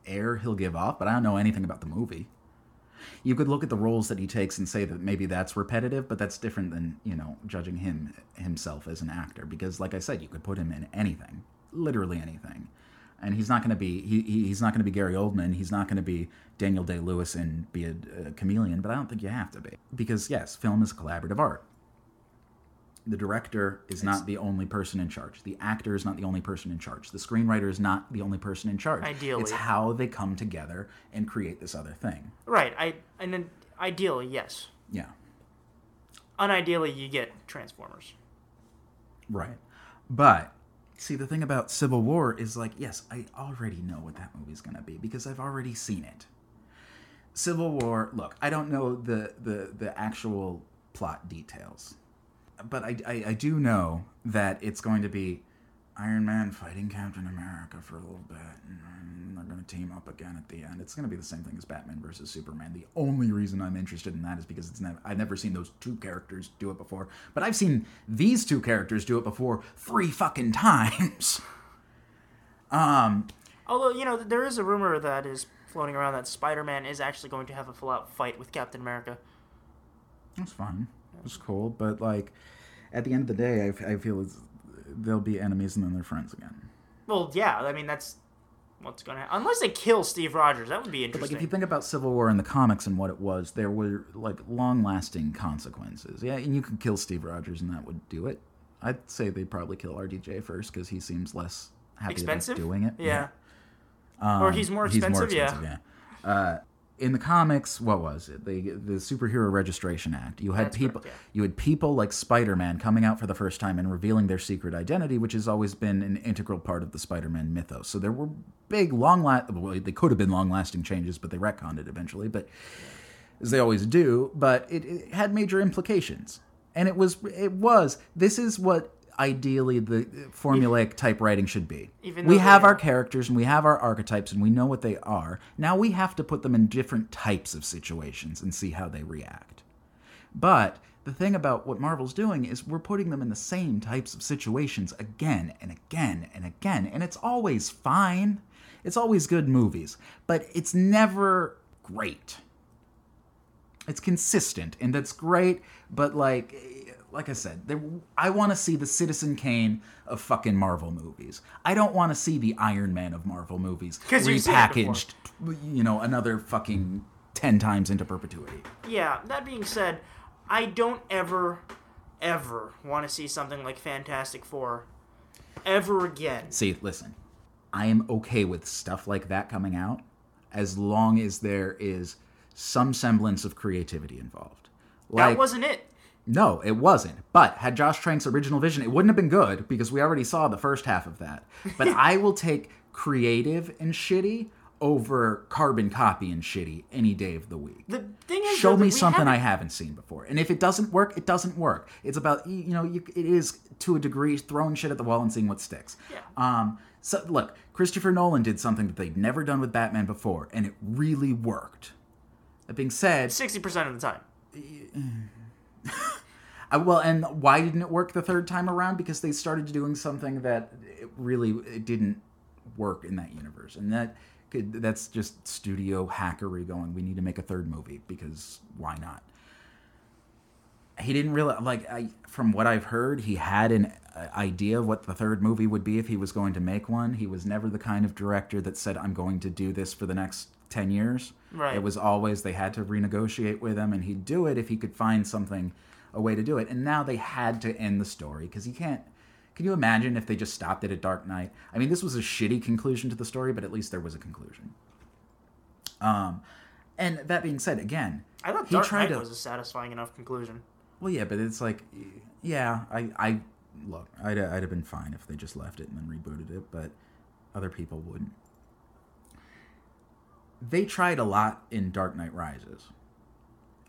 air he'll give off, but I don't know anything about the movie. You could look at the roles that he takes and say that maybe that's repetitive, but that's different than, you know, judging him himself as an actor because like I said, you could put him in anything, literally anything. And he's not going to be he, he- he's not going to be Gary Oldman, he's not going to be Daniel Day-Lewis and be a, a chameleon, but I don't think you have to be. Because yes, film is a collaborative art the director is not the only person in charge. The actor is not the only person in charge. The screenwriter is not the only person in charge. Ideally. it's how they come together and create this other thing. Right. I and then ideally, yes. Yeah, Unideally, you get Transformers. right. But see, the thing about Civil War is like, yes, I already know what that movie's gonna be because I've already seen it. Civil War. Look, I don't know the the the actual plot details, but I, I, I do know that it's going to be Iron Man fighting Captain America for a little bit, and they're going to team up again at the end. It's going to be the same thing as Batman versus Superman. The only reason I'm interested in that is because it's never, I've never seen those two characters do it before, but I've seen these two characters do it before three fucking times. Um, Although you know, there is a rumor that is floating around that Spider-Man is actually going to have a full-out fight with Captain America. That's fine. It's cool, but like at the end of the day, I feel it's, they'll be enemies and then they're friends again. Well, yeah. I mean, that's what's going to happen. Unless they kill Steve Rogers, that would be interesting. But like if you think about Civil War in the comics and what it was, there were like long-lasting consequences. Yeah, and you could kill Steve Rogers and that would do it. I'd say they'd probably kill RDJ first because he seems less happy expensive. about doing it. Yeah. Um, Or he's more expensive, yeah. yeah. Uh, in the comics, what was it? The the Superhero Registration Act. You had That's people. correct, yeah. You had people like Spider-Man coming out for the first time and revealing their secret identity, which has always been an integral part of the Spider-Man mythos. So there were big, long, la- well, they could have been long-lasting changes, but they retconned it eventually. But as they always do, but it, it had major implications. And it was it was this is what ideally the formulaic type writing should be. Even we have our characters and we have our archetypes and we know what they are. Now we have to put them in different types of situations and see how they react. But the thing about what Marvel's doing is we're putting them in the same types of situations again and again and again, and it's always fine. It's always good movies, but it's never great. It's consistent, and that's great, but like like I said, there, I want to see the Citizen Kane of fucking Marvel movies. I don't want to see the Iron Man of Marvel movies 'Cause you've seen it before. repackaged, you know, another fucking 10 times into perpetuity. Yeah, that being said, I don't ever, ever want to see something like Fantastic Four ever again. See, listen, I am okay with stuff like that coming out as long as there is some semblance of creativity involved. Like, that wasn't it. No, it wasn't. But had Josh Trank's original vision, it wouldn't have been good because we already saw the first half of that. But I will take creative and shitty over carbon copy and shitty any day of the week. The thing is, Show though, me something I haven't- haven't seen before. And if it doesn't work, it doesn't work. It's about you you know, you, it is to a degree throwing shit at the wall and seeing what sticks. Yeah. Um so look, Christopher Nolan did something that they'd never done with Batman before and it really worked. That being said, Sixty percent of the time. I, well, and why didn't it work the third time around? Because they started doing something that it really it didn't work in that universe, and that could, that's just studio hackery going. We need to make a third movie because why not? He didn't really like. I from what I've heard, he had an uh, idea of what the third movie would be if he was going to make one. He was never the kind of director that said, "I'm going to do this for the next ten years." Right. It was always they had to renegotiate with him, and he'd do it if he could find something, a way to do it. And now they had to end the story because you can't. Can you imagine if they just stopped it at Dark Knight? I mean, this was a shitty conclusion to the story, but at least there was a conclusion. Um, and that being said, again, I thought he Dark tried Knight to. was a satisfying enough conclusion. Well, yeah, but it's like, yeah, I, I look, I'd, I'd have been fine if they just left it and then rebooted it, but other people wouldn't. They tried a lot in Dark Knight Rises,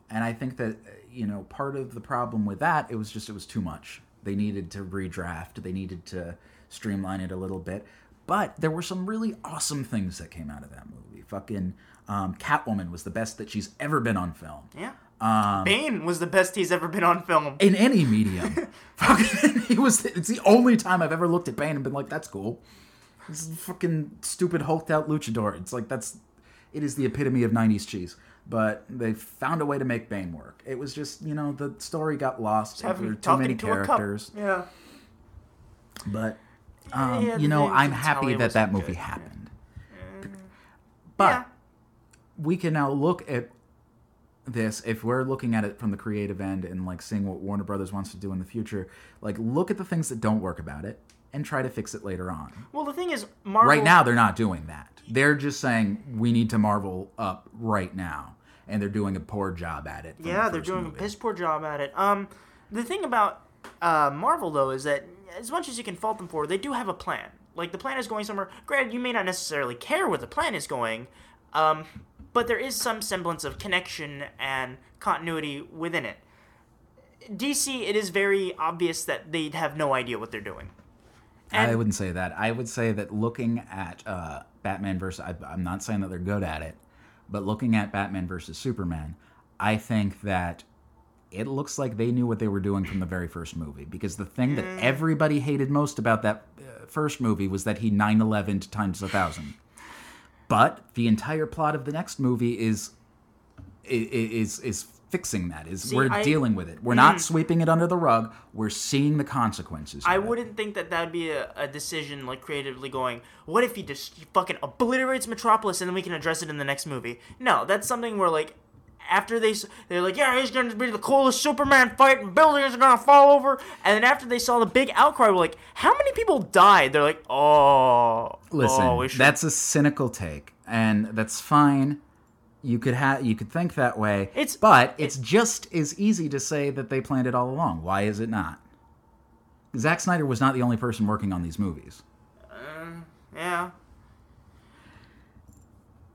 and I think that you know part of the problem with that it was just it was too much. They needed to redraft. They needed to streamline it a little bit. But there were some really awesome things that came out of that movie. Fucking um, Catwoman was the best that she's ever been on film. Yeah. Um, Bane was the best he's ever been on film. in any medium. fucking, he was. It's the only time I've ever looked at Bane and been like, "That's cool." This fucking stupid hulked out luchador. It's like that's. It is the epitome of '90s cheese. But they found a way to make Bane work. It was just you know the story got lost. There were too many to characters. Yeah. But um, Yeah, you know, I'm happy that that movie good. happened. But yeah. we can now look at this if we're looking at it from the creative end and like seeing what Warner Brothers wants to do in the future. Like, look at the things that don't work about it and try to fix it later on. Well, the thing is, Marvel. Right now, they're not doing that. They're just saying we need to Marvel up right now, and they're doing a poor job at it. Yeah, the they're doing movie. a piss poor job at it. Um, the thing about uh, Marvel though is that as much as you can fault them for, they do have a plan. Like the plan is going somewhere. Granted, you may not necessarily care where the plan is going, um, but there is some semblance of connection and continuity within it. DC, it is very obvious that they have no idea what they're doing. I wouldn't say that. I would say that looking at uh, Batman versus, I, I'm not saying that they're good at it, but looking at Batman versus Superman, I think that it looks like they knew what they were doing from the very first movie. Because the thing that everybody hated most about that uh, first movie was that he 9 11 times a thousand. But the entire plot of the next movie is i- i- is is fixing that. Is we're I- dealing with it. We're not mm. sweeping it under the rug. We're seeing the consequences. I wouldn't think that that would be a, a decision like creatively going. What if he just he fucking obliterates Metropolis and then we can address it in the next movie? No, that's something where like after they they're like, yeah, he's gonna be the coolest Superman fight and buildings are gonna fall over, and then after they saw the big outcry, we're like, how many people died? They're like, oh, Listen, oh, that's a cynical take, and that's fine. You could have you could think that way. It's- but it's just as easy to say that they planned it all along. Why is it not? Zack Snyder was not the only person working on these movies. Uh, yeah,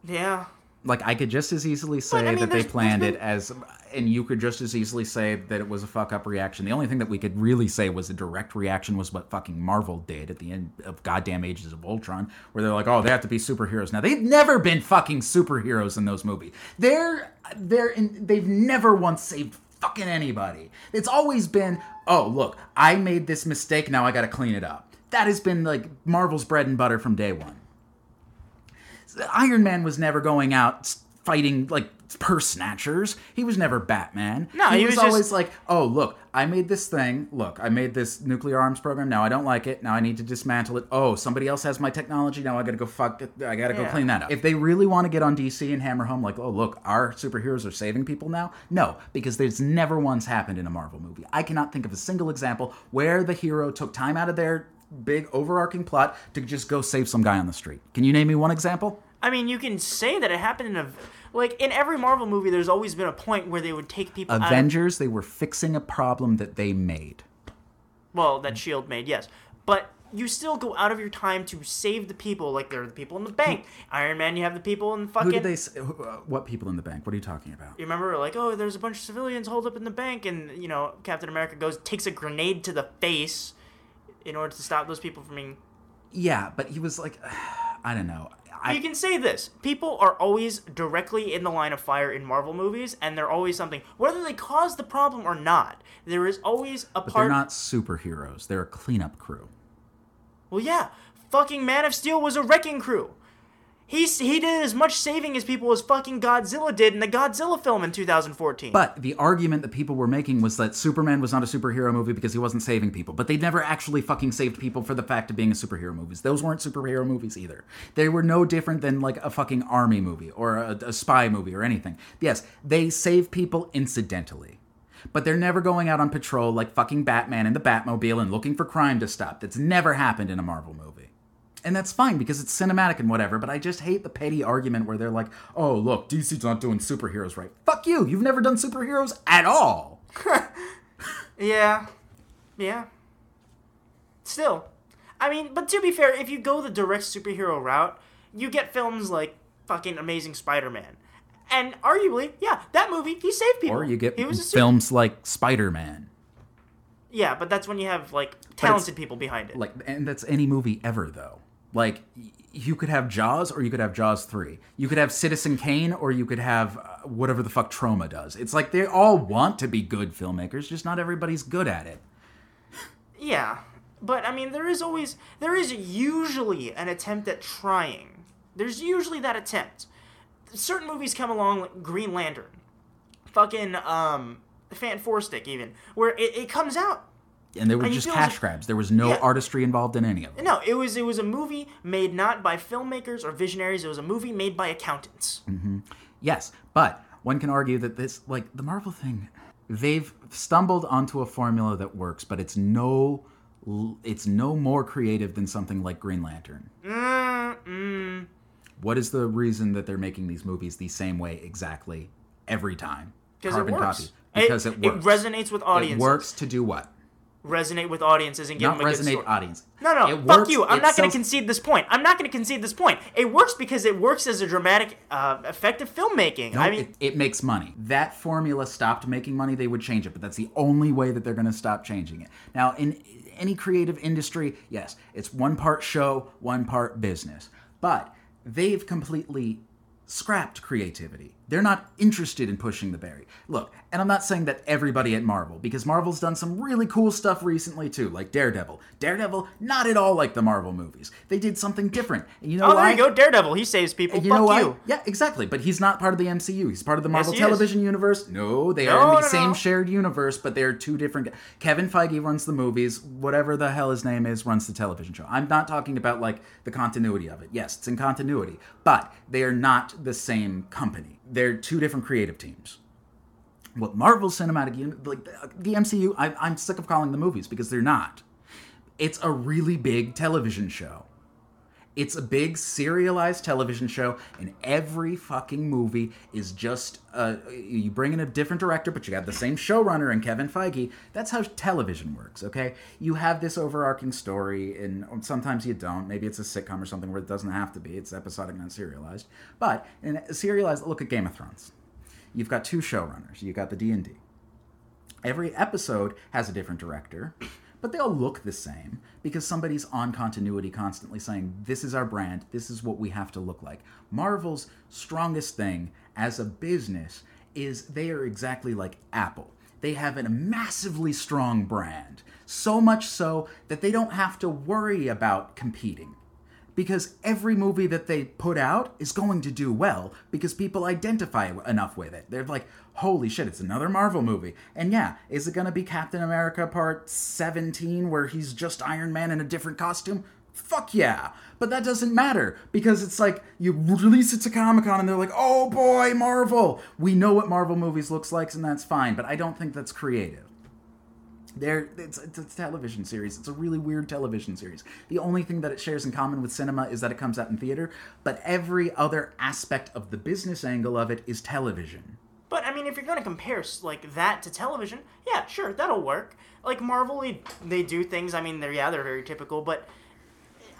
yeah. Like I could just as easily say I mean, that they planned there's it as, and you could just as easily say that it was a fuck up reaction. The only thing that we could really say was a direct reaction was what fucking Marvel did at the end of goddamn Ages of Ultron, where they're like, oh, they have to be superheroes now. They've never been fucking superheroes in those movies. They're they're in, they've never once saved fucking anybody. It's always been, oh, look, I made this mistake, now I got to clean it up. That has been like Marvel's bread and butter from day one. Iron Man was never going out fighting like purse snatchers. He was never Batman. No, he, he was, was just- always like, "Oh, look, I made this thing. Look, I made this nuclear arms program. Now I don't like it. Now I need to dismantle it. Oh, somebody else has my technology. Now I got to go fuck it. I got to go clean that up." If they really want to get on DC and hammer home like, "Oh, look, our superheroes are saving people now." No, because there's never once happened in a Marvel movie. I cannot think of a single example where the hero took time out of their big overarching plot to just go save some guy on the street. Can you name me one example? I mean, you can say that it happened in a like in every Marvel movie. There's always been a point where they would take people out. Of, Avengers, they were fixing a problem that they made. well, that Shield made, yes, but you still go out of your time to save the people. Like there are the people in the bank. Iron Man, you have the people in the fucking. did they? who- uh, What people in the bank? What are you talking about? You remember, like, oh, there's a bunch of civilians holed up in the bank, and you know, Captain America goes takes a grenade to the face in order to stop those people from being. Yeah, but he was like, I don't know. I, you can say this: people are always directly in the line of fire in Marvel movies, and they're always something, whether they cause the problem or not. There is always a but they're not superheroes. They're a cleanup crew. Well, yeah, fucking Man of Steel was a wrecking crew. He he did as much saving as people as fucking Godzilla did in the Godzilla film in 2014. But the argument that people were making was that Superman was not a superhero movie because he wasn't saving people. But they never actually fucking saved people for the fact of being a superhero movies. Those weren't superhero movies either. They were no different than like a fucking army movie or a, a spy movie or anything. Yes, they save people incidentally. But they're never going out on patrol like fucking Batman in the Batmobile and looking for crime to stop. That's never happened in a Marvel movie. And that's fine because it's cinematic and whatever, but I just hate the petty argument where they're like, oh, look, DC's not doing superheroes right. Fuck you, you've never done superheroes at all. Yeah. Yeah. Still. I mean, but to be fair, if you go the direct superhero route, you get films like fucking Amazing Spider Man. And arguably, yeah, that movie, he saved people. Or you get a super- films like Spider Man. Yeah, but that's when you have like talented people behind it. Like, and that's any movie ever, though. Like, you could have Jaws or you could have Jaws 3. You could have Citizen Kane or you could have uh, whatever the fuck Troma does. It's like they all want to be good filmmakers, just not everybody's good at it. Yeah, but I mean, there is always, there is usually an attempt at trying. There's usually that attempt. Certain movies come along, like Green Lantern, fucking um, Fan Four Stick, even where it, it comes out. And they were And just cash as- grabs. There was no Yeah. artistry involved in any of them. No, it was it was a movie made not by filmmakers or visionaries. It was a movie made by accountants. Yes, but one can argue that this, like the Marvel thing, they've stumbled onto a formula that works, but it's no, it's no more creative than something like Green Lantern. Mm, mm. What is the reason that they're making these movies the same way exactly every time? Because it Carbon works. copy. Because it, works. It resonates with audiences. It works to do what? Resonate with audiences and give Not them a good resonate story. audience. No, no, It fuck works- you. I'm not going sells- to concede this point. I'm not going to concede this point. It works because it works as a dramatic, uh, effective filmmaking. No, I mean, it, it makes money. That formula stopped making money, they would change it, but that's the only way that they're going to stop changing it. Now, in any creative industry, yes, it's one part show, one part business. But they've completely scrapped creativity. They're not interested in pushing the berry. Look, and I'm not saying that everybody at Marvel, because Marvel's done some really cool stuff recently too, like Daredevil. Daredevil, not at all like the Marvel movies. They did something different. And you know oh, there you go. Daredevil. He saves people. You fuck know why? you. Yeah, exactly. But he's not part of the MCU. He's part of the Marvel he is. Television Universe. No, they No, are in the no, same no. shared universe, but they're two different. Kevin Feige runs the movies. Whatever the hell his name is, runs the television show. I'm not talking about like the continuity of it. Yes, it's in continuity, but they are not the same company. They're two different creative teams. What Marvel Cinematic Uni- like the, uh, the MCU, I, I'm sick of calling the movies because they're not. It's a really big television show It's a big serialized television show, and every fucking movie is just uh, you bring in a different director, but you got the same showrunner and Kevin Feige. That's how television works, okay? You have this overarching story, and sometimes you don't. Maybe it's a sitcom or something where it doesn't have to be. It's episodic, not serialized. But in a serialized, look at Game of Thrones. You've got two showrunners. You've got the D and D. Every episode has a different director but they all look the same because somebody's on continuity constantly saying, This is our brand, this is what we have to look like. Marvel's strongest thing as a business is they are exactly like Apple. They have a massively strong brand, so much so that they don't have to worry about competing because every movie that they put out is going to do well because people identify enough with it. They're like, holy shit, it's another Marvel movie. And yeah, is it going to be Captain America Part 17 where he's just Iron Man in a different costume? Fuck yeah. But that doesn't matter because it's like you release it to Comic Con and they're like, oh boy, Marvel. We know what Marvel movies looks like and that's fine, but I don't think that's creative. There, it's, it's a television series. It's a really weird television series. The only thing that it shares in common with cinema is that it comes out in theater, but every other aspect of the business angle of it is television. But I mean, if you're going to compare like that to television, yeah, sure, that'll work. Like Marvel, they do things. I mean, they're yeah, they're very typical, but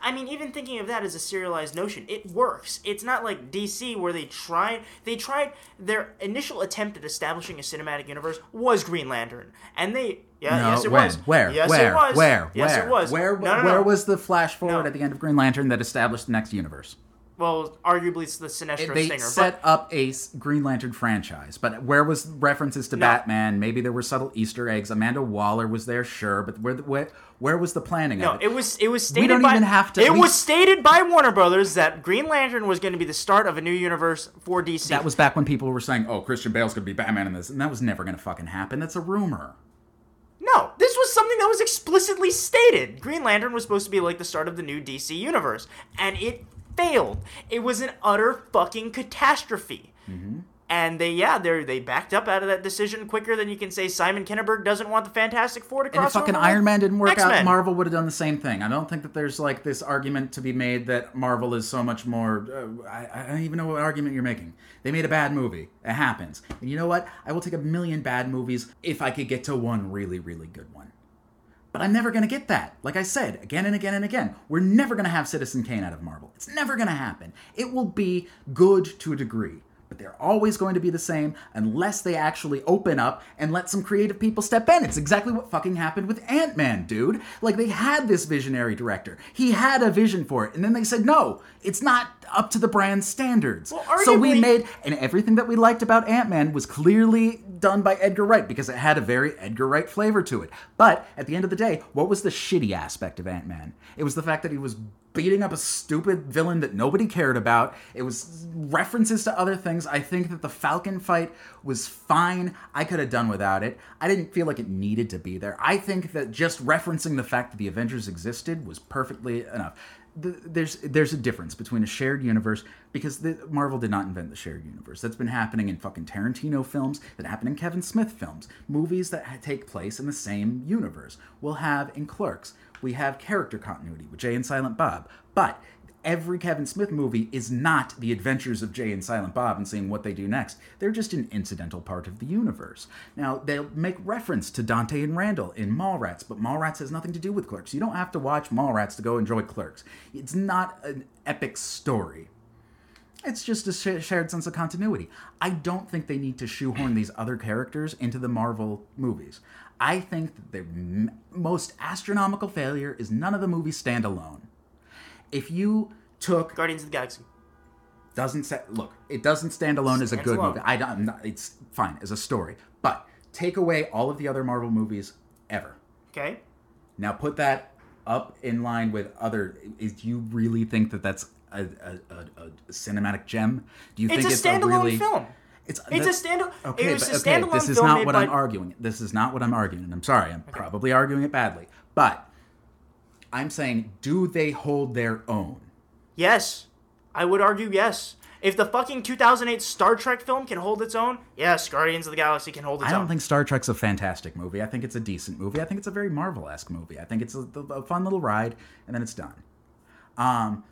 I mean, even thinking of that as a serialized notion, it works. It's not like DC where they tried. They tried their initial attempt at establishing a cinematic universe was Green Lantern, and they yeah no, yes it when? was where yes where it was where yes where it was where no, no, where was the flash forward at the end of Green Lantern that established the next universe? Well arguably it's the Sinestro they Stinger, set but up a Green Lantern franchise, but where was references to No. Batman? Maybe there were subtle Easter eggs. Amanda Waller was there, sure, but where where, where was the planning no, of it was it was stated We don't by even have to- it we- was stated by Warner Brothers that Green Lantern was going to be the start of a new universe for DC. That was back when people were saying, "Oh, Christian Bale's gonna be Batman in this," and that was never gonna fucking happen. That's a rumor. No, this was something that was explicitly stated. Green Lantern was supposed to be like the start of the new DC universe, and it failed. It was an utter fucking catastrophe. Mm-hmm. And they, yeah, they they backed up out of that decision quicker than you can say Simon Kinberg doesn't want the Fantastic Four to cross. And if fucking Iron Man didn't work out, X-Men. Marvel would have done the same thing. I don't think that there's like this argument to be made that Marvel is so much more. Uh, I, I don't even know what argument you're making. They made a bad movie. It happens. And you know what? I will take a million bad movies if I could get to one really, really good one. But I'm never going to get that. Like I said, again and again and again, we're never going to have Citizen Kane out of Marvel. It's never going to happen. It will be good to a degree, but they're always going to be the same unless they actually open up and let some creative people step in. It's exactly what fucking happened with Ant Man, dude. Like they had this visionary director, he had a vision for it, and then they said, no, it's not up to the brand's standards. Well, so we made and everything that we liked about Ant Man was clearly done by Edgar Wright because it had a very Edgar Wright flavor to it. But at the end of the day, what was the shitty aspect of Ant Man? It was the fact that he was beating up a stupid villain that nobody cared about. It was references to other things. I think that the Falcon fight was fine. I could have done without it. I didn't feel like it needed to be there. I think that just referencing the fact that the Avengers existed was perfectly enough the, there's there's a difference between a shared universe because the, Marvel did not invent the shared universe. That's been happening in fucking Tarantino films, that happen in Kevin Smith films, movies that take place in the same universe. We'll have in Clerks, we have character continuity with Jay and Silent Bob, but every Kevin Smith movie is not the adventures of Jay and Silent Bob and seeing what they do next. They're just an incidental part of the universe. Now, they'll make reference to Dante and Randall in Mallrats, but Mallrats has nothing to do with Clerks. You don't have to watch Mallrats to go enjoy Clerks. It's not an epic story. It's just a sh- shared sense of continuity. I don't think they need to shoehorn these other characters into the Marvel movies. I think that the m- most astronomical failure is none of the movies stand alone. If you took Guardians of the Galaxy. doesn't say look it doesn't stand alone as a good alone. movie i don't not, it's fine as a story but take away all of the other marvel movies ever Okay. now put that up in line with other is do you really think that that's a, a, a, a cinematic gem do you think It's think a it's standalone really film. It's It's a stand. okay it was but a okay this is not what by, i'm arguing this is not what i'm arguing and i'm sorry i'm probably arguing it badly but i'm saying do they hold their own Yes, I would argue yes. If the fucking 2008 Star Trek film can hold its own, yes, Guardians of the Galaxy can hold its own. I don't think Star Trek's a fantastic movie. I think it's a decent movie. I think it's a very Marvel esque movie. I think it's a, a fun little ride, and then it's done. Um,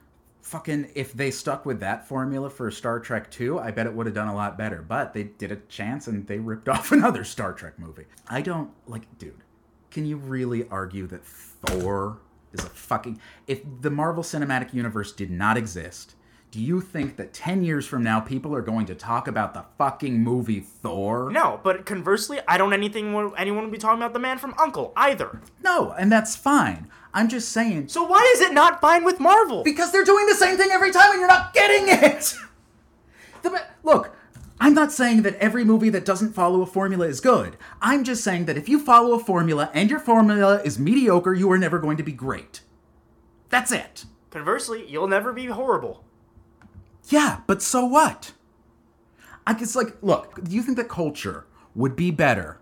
fucking if they stuck with that formula for Star Trek 2, I bet it would have done a lot better. But they did a chance and they ripped off another Star Trek movie. I don't like dude. Can you really argue that Thor is a fucking if the Marvel Cinematic Universe did not exist? Do you think that 10 years from now people are going to talk about the fucking movie Thor? No, but conversely, I don't anything anyone would be talking about the Man from Uncle either. No, and that's fine. I'm just saying So why is it not fine with Marvel? because they're doing the same thing every time and you're not getting it. The, look, I'm not saying that every movie that doesn't follow a formula is good. I'm just saying that if you follow a formula and your formula is mediocre, you are never going to be great. That's it. Conversely, you'll never be horrible. Yeah, but so what? I guess like, look, do you think that culture would be better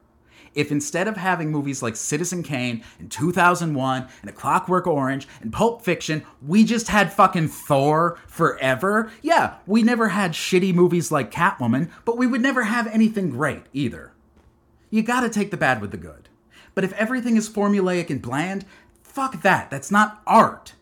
if instead of having movies like Citizen Kane and 2001 and A Clockwork Orange and Pulp Fiction, we just had fucking Thor forever? Yeah, we never had shitty movies like Catwoman, but we would never have anything great either. You gotta take the bad with the good. But if everything is formulaic and bland, fuck that. That's not art.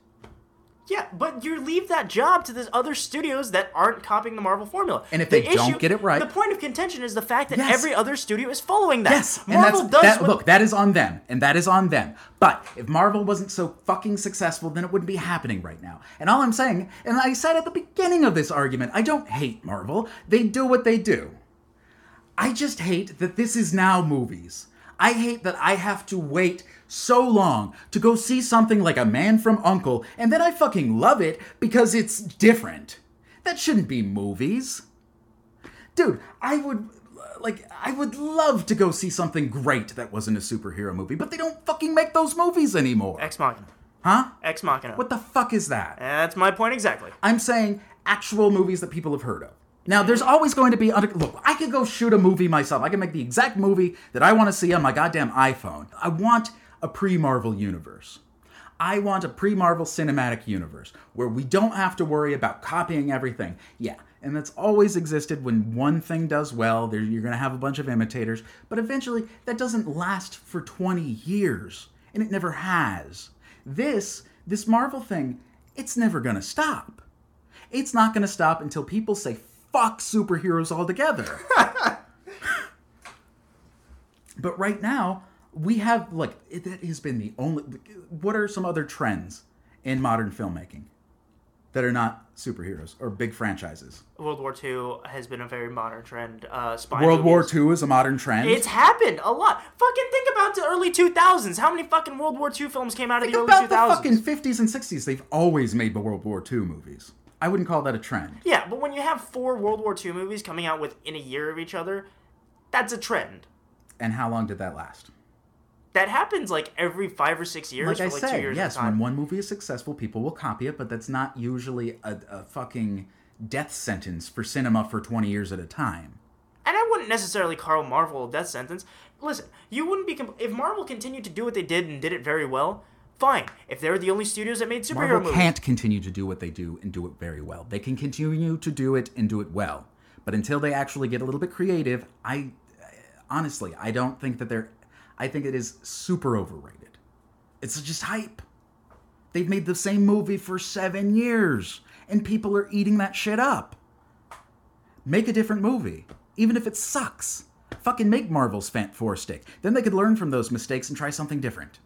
Yeah, but you leave that job to these other studios that aren't copying the Marvel formula. And if The they don't get it right- the point of contention is the fact that Yes. every other studio is following that. Yes, and Marvel that's does that, what- look. That is on them, and that is on them. But if Marvel wasn't so fucking successful, then it wouldn't be happening right now. And all I'm saying, and I said at the beginning of this argument, I don't hate Marvel. They do what they do. I just hate that this is now movies. I hate that I have to wait so long to go see something like A Man from Uncle, and then I fucking love it because it's different. That shouldn't be movies dude i would like i would love to go see something great that wasn't a superhero movie but they don't fucking make those movies anymore Ex Machina. huh Ex Machina. what the fuck is that That's my point exactly. i'm saying actual movies that people have heard of now there's always going to be under look i could go shoot a movie myself i can make the exact movie that i want to see on my goddamn iphone i want a pre-marvel universe I want a pre Marvel cinematic universe where we don't have to worry about copying everything. Yeah, and that's always existed when one thing does well, there, you're going to have a bunch of imitators, but eventually that doesn't last for 20 years, and it never has. This, this Marvel thing, it's never going to stop. It's not going to stop until people say fuck superheroes altogether. But right now, we have like it, that has been the only. What are some other trends in modern filmmaking that are not superheroes or big franchises? World War II has been a very modern trend. Uh, spy World War. II is a modern trend. It's happened a lot. Fucking think about the early 2000s. How many fucking World War II films came out of Think the early about 2000s? the fucking 50s and 60s. They've always made the World War II movies. I wouldn't call that a trend. Yeah, but when you have four World War II movies coming out within a year of each other, that's a trend. And how long did that last? That happens like every five or six years Like I like years yes, at a time. when one movie is successful, people will copy it, but that's not usually a, a fucking death sentence for cinema for 20 years at a time. And I wouldn't necessarily call Marvel a death sentence. Listen, you wouldn't be compl- if Marvel continued to do what they did and did it very well. Fine, if they're the only studios that made superhero Marvel movies. can't continue to do what they do and do it very well. They can continue to do it and do it well, but until they actually get a little bit creative, I honestly I don't think that they're. I think it is super overrated. It's just hype. They've made the same movie for seven years, and people are eating that shit up. Make a different movie, even if it sucks. Fucking make Marvel's Fant Four stick. Then they could learn from those mistakes and try something different.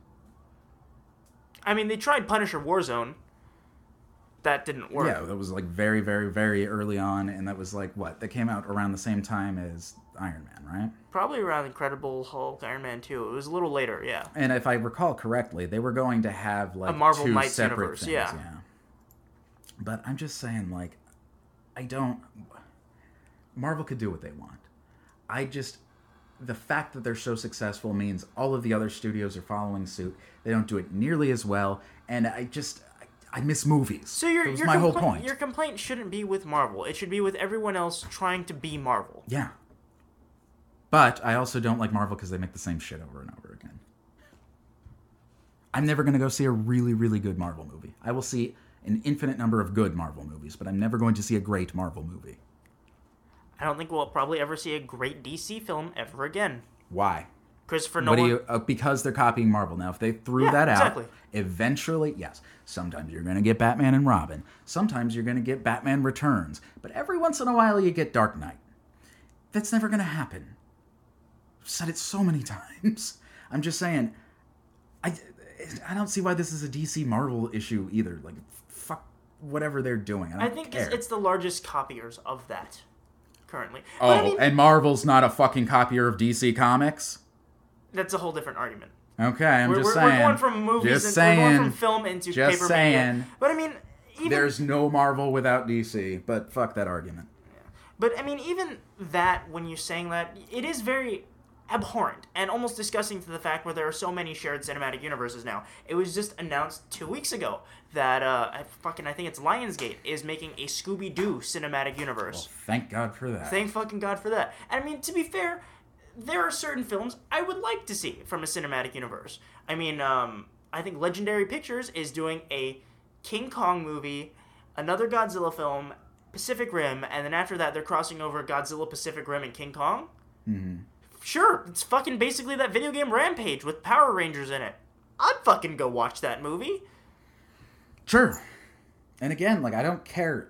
I mean, they tried Punisher Warzone. That didn't work. Yeah, that was like very, very, very early on, and that was like what? That came out around the same time as Iron Man, right? Probably around Incredible Hulk, Iron Man 2. It was a little later, yeah. And if I recall correctly, they were going to have like Marvel two Knights separate universe, things, yeah. But I'm just saying, like, I don't. Marvel could do what they want. I just the fact that they're so successful means all of the other studios are following suit. They don't do it nearly as well, and I just I, miss movies. So your your, my whole point. your complaint shouldn't be with Marvel. It should be with everyone else trying to be Marvel. Yeah. But I also don't like Marvel because they make the same shit over and over again. I'm never going to go see a really, really good Marvel movie. I will see an infinite number of good Marvel movies, but I'm never going to see a great Marvel movie. I don't think we'll probably ever see a great DC film ever again. Why? Christopher What Nolan. do you? Uh, because they're copying Marvel. Now, if they threw Yeah, that out, exactly. eventually, yes. Sometimes you're going to get Batman and Robin. Sometimes you're going to get Batman Returns. But every once in a while, you get Dark Knight. That's never going to happen. I've said it so many times. I'm just saying. I I don't see why this is a DC Marvel issue either. Like, fuck whatever they're doing. I, I think it's, it's the largest copiers of that currently. oh, I mean, and Marvel's not a fucking copier of DC Comics. That's a whole different argument. Okay, I'm We're, just we're, saying. we're going from movies, Just and, saying. we're going from film into Just paper saying. media. But I mean, even There's no Marvel without DC, but fuck that argument. But I mean, even that, when you're saying that, it is very abhorrent and almost disgusting to the fact where there are so many shared cinematic universes now. It was just announced two weeks ago that uh, I fucking I think it's Lionsgate is making a Scooby Doo cinematic universe. Thank God for that. Thank fucking God for that. And I mean, to be fair, there are certain films I would like to see from a cinematic universe. I mean, um, I think Legendary Pictures is doing a King Kong movie, another Godzilla film, Pacific Rim, and then after that they're crossing over Godzilla, Pacific Rim, and King Kong. Mm-hmm. Sure, it's fucking basically that video game Rampage with Power Rangers in it. I'd fucking go watch that movie. Sure. And again, like I don't care.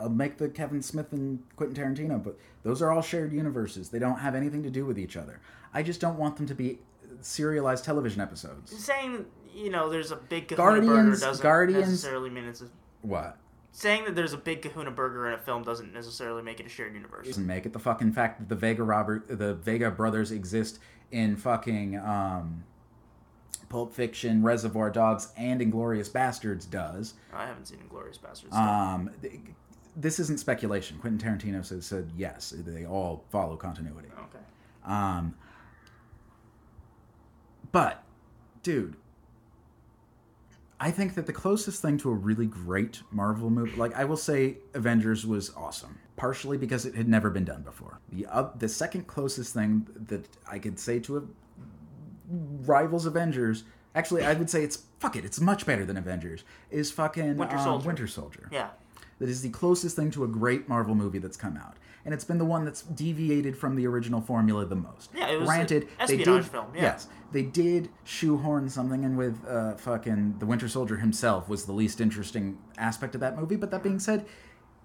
I'll make the Kevin Smith and Quentin Tarantino, but those are all shared universes. They don't have anything to do with each other. I just don't want them to be serialized television episodes. Saying you know there's a big Kahuna burger Guardians- doesn't Guardians- necessarily mean it's a What? saying that there's a big kahuna burger in a film doesn't necessarily make it a shared universe. Doesn't make it the fucking fact that the Vega Robert, the Vega brothers exist in fucking um, Pulp Fiction, Reservoir Dogs, and Inglourious Basterds does. I haven't seen Inglourious Basterds. Um, this isn't speculation. Quentin Tarantino said, said yes, they all follow continuity. okay. Um, but, dude, I think that the closest thing to a really great Marvel movie, like I will say, Avengers was awesome, partially because it had never been done before. The uh, the second closest thing that I could say to a rivals Avengers, actually, I would say it's fuck it, it's much better than Avengers. Is fucking Winter um, Soldier. Winter Soldier Yeah. That is the closest thing to a great Marvel movie that's come out. And it's been the one that's deviated from the original formula the most. Yeah, it was Granted, an they espionage did, film, yeah. Yes, they did shoehorn something in with uh, fucking the Winter Soldier himself was the least interesting aspect of that movie. But that being said,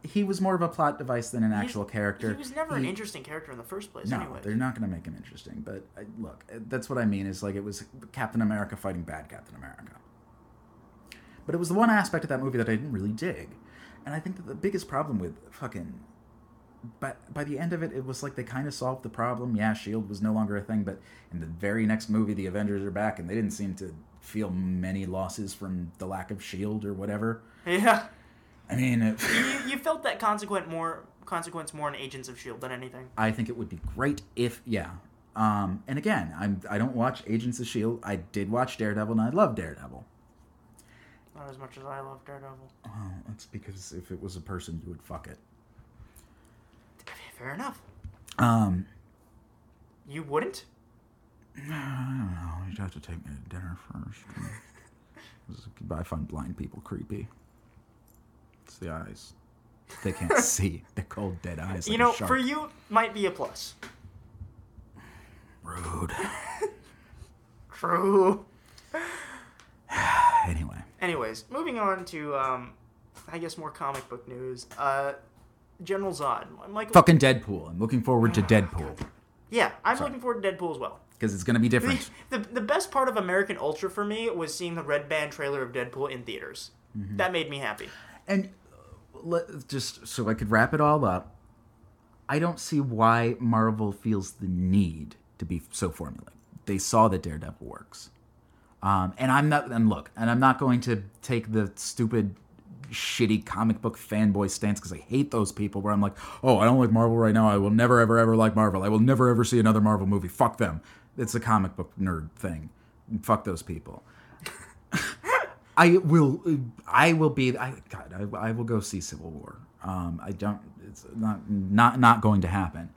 he was more of a plot device than an actual character. He was never an interesting character in the first place, no, anyway. they're not going to make him interesting. But I, look, uh, that's what I mean. Is like it was Captain America fighting bad Captain America. But it was the one aspect of that movie that I didn't really dig, and I think that the biggest problem with fucking. But by the end of it, it was like they kind of solved the problem. Yeah, Shield was no longer a thing, but in the very next movie, the Avengers are back, and they didn't seem to feel many losses from the lack of Shield or whatever. Yeah. I mean, it, You, you felt that consequent more consequence more in Agents of Shield than anything. I think it would be great if yeah. Um, and again, I'm I don't watch Agents of Shield. I did watch Daredevil, and I love Daredevil. Not as much as I love Daredevil. Oh, that's because if it was a person, you would fuck it. Fair enough. Um, You wouldn't? I don't know. You'd have to take me to dinner first. I find blind people creepy. It's the eyes. They can't see. They're cold, dead eyes. you like know, for you, might be a plus. rude. True. anyway, Anyways, moving on to, um, I guess more comic book news. Uh, General Zod. Michael. fucking Deadpool. I'm looking forward to Deadpool Yeah, I'm looking forward to Deadpool as well. because it's gonna be different. the, the best part of American Ultra for me was seeing the red band trailer of Deadpool in theaters. Mm-hmm. That made me happy. And uh, let, just so I could wrap it all up, I don't see why Marvel feels the need to be so formulaic. They saw that Daredevil works, um, and I'm not. And look, and I'm not going to take the stupid, shitty comic book fanboy stance because I hate those people. Where I'm like, oh, I don't like Marvel right now. I will never, ever, ever like Marvel. I will never, ever see another Marvel movie. Fuck them. It's a comic book nerd thing. Fuck those people. I will. I will be. I God. I, I will go see Civil War. Um, I don't. It's not not not going to happen.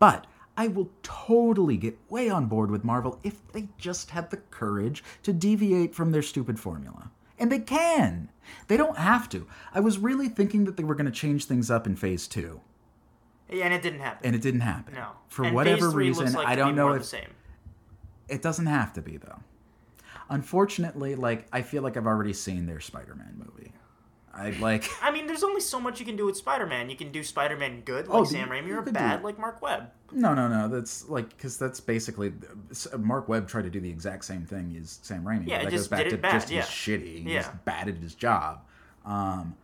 But I will totally get way on board with Marvel if they just had the courage to deviate from their stupid formula. And they can. They don't have to. I was really thinking that they were going to change things up in Phase Two, Yeah, and it didn't happen. and it didn't happen. no. For And whatever reason, like I don't know if the same. It doesn't have to be though. Unfortunately, like I feel like I've already seen their Spider-Man movie. I like. I mean, there's only so much you can do with Spider-Man. You can do Spider-Man good, like Oh, Sam Raimi, or bad, like Marc Webb. No, no, no. That's like because that's basically Marc Webb tried to do the exact same thing as Sam Raimi. Yeah, that just goes back to bad, just yeah. he's shitty. He's Yeah. bad at his job. Um,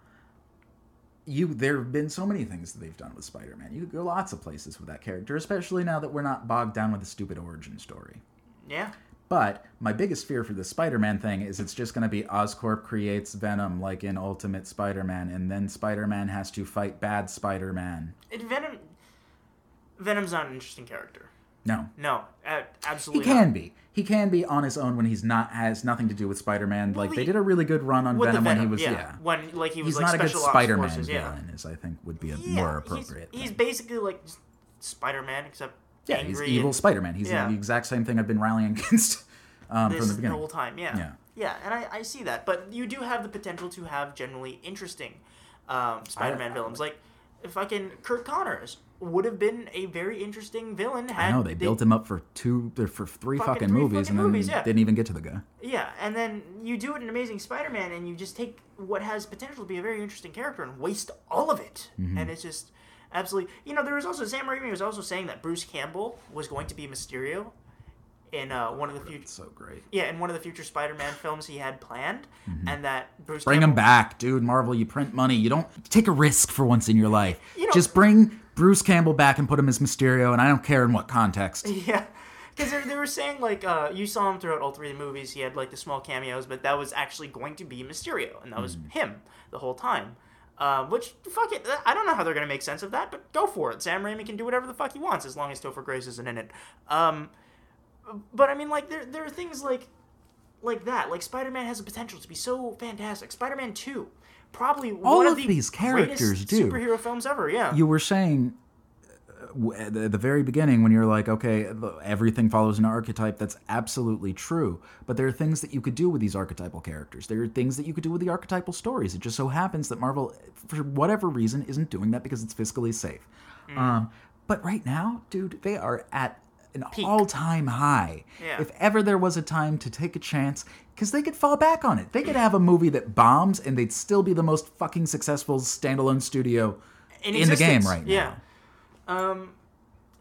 you there have been so many things that they've done with Spider-Man. You could go lots of places with that character, especially now that we're not bogged down with a stupid origin story. Yeah. But my biggest fear for the Spider-Man thing is it's just going to be Oscorp creates Venom like in Ultimate Spider-Man, and then Spider-Man has to fight bad Spider-Man. It, Venom. Venom's not an interesting character. No, No, a- He can not. be. He can be on his own when he's not has nothing to do with Spider-Man. like they did a really good run on With Venom, when he was yeah. yeah. When like he was He's like not a good special Spider-Man forces, yeah. villain, is I think would be a Yeah, more appropriate. He's, thing. basically like Spider-Man, except yeah, he's evil and Spider-Man. He's Yeah. the exact same thing I've been rallying against um, from the the beginning. whole time. Yeah. Yeah. Yeah, and I, I see that, but you do have the potential to have generally interesting um, Spider-Man I- villains. Like, fucking Curt Connors would have been a very interesting villain. Had I know they built him up for two, for three Fucking fucking, three movies, fucking and then movies, yeah. didn't even get to the guy. Yeah, and then you do it in Amazing Spider-Man, and you just take what has potential to be a very interesting character and waste all of it, Mm-hmm. and it's just absolutely. You know, there was also Sam Raimi was also saying that Bruce Campbell was going to be Mysterio in uh, one of the future. So great. Yeah, in one of the future Spider-Man films he had planned, and that Bruce Mm-hmm. Bring Campbell, him back, dude. Marvel, you print money. You don't take a risk for once in your life. You know- Just bring Bruce Campbell back and put him as Mysterio, and I don't care in what context. Yeah, because they, they were saying like uh, you saw him throughout all three of the movies. He had like the small cameos, but that was actually going to be Mysterio, and that was him the whole time. Uh, which fuck it, I don't know how they're gonna make sense of that, but go for it. Sam Raimi can do whatever the fuck he wants as long as Topher Grace isn't in it. Um, but I mean, like there there are things like like that. Like Spider Man has the potential to be so fantastic. Spider Man Two, probably All one of of the these characters do. superhero films ever. Yeah, You were saying at the very beginning when you're like, okay, everything follows an archetype. That's absolutely true. But there are things that you could do with these archetypal characters. There are things that you could do with the archetypal stories. It just so happens that Marvel, for whatever reason, isn't doing that because it's fiscally safe. Mm. Um, but right now, dude, they are at an all-time high. Yeah. If ever there was a time to take a chance, because they could fall back on it. They could have a movie that bombs, and they'd still be the most fucking successful standalone studio in, the game right now. Um,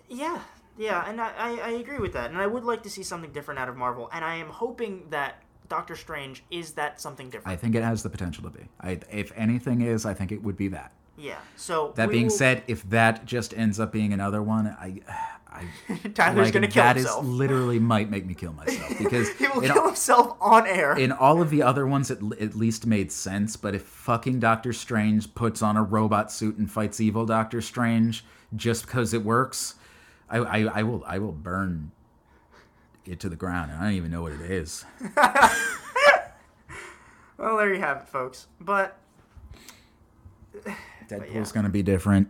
yeah, yeah, and I, I, I agree with that, and I would like to see something different out of Marvel, and I am hoping that Doctor Strange is that something different. I think it has the potential to be. I, if anything is, I think it would be that. yeah. So That being will- said, if that just ends up being another one, I, I Tyler's like, gonna kill that himself. is literally might make me kill myself because he will kill himself on air. in all of the other ones, it l- at least made sense. But if fucking Doctor Strange puts on a robot suit and fights evil Doctor Strange just because it works, I, I, I will I will burn it to the ground. and I don't even know what it is. well, there you have it, folks. But Deadpool's gonna be different.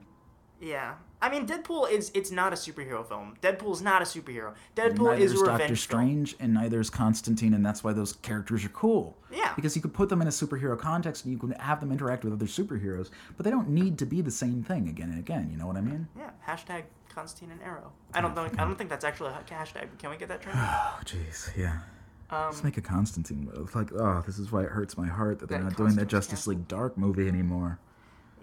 Yeah, I mean, Deadpool is it's not a superhero film. Deadpool's not a superhero. Deadpool neither is a is Doctor. Strange, and neither is Constantine, and that's why those characters are cool. Yeah. Because you could put them in a superhero context, and you can have them interact with other superheroes, but they don't need to be the same thing again and again. You know what I mean? Yeah. Hashtag Constantine and Arrow. I don't know. I don't think that's actually a hashtag. Can we get that trending? Oh, jeez, yeah. Um, Let's make a Constantine. It's like, oh, this is why it hurts my heart that they're That not doing that Justice League Dark movie anymore.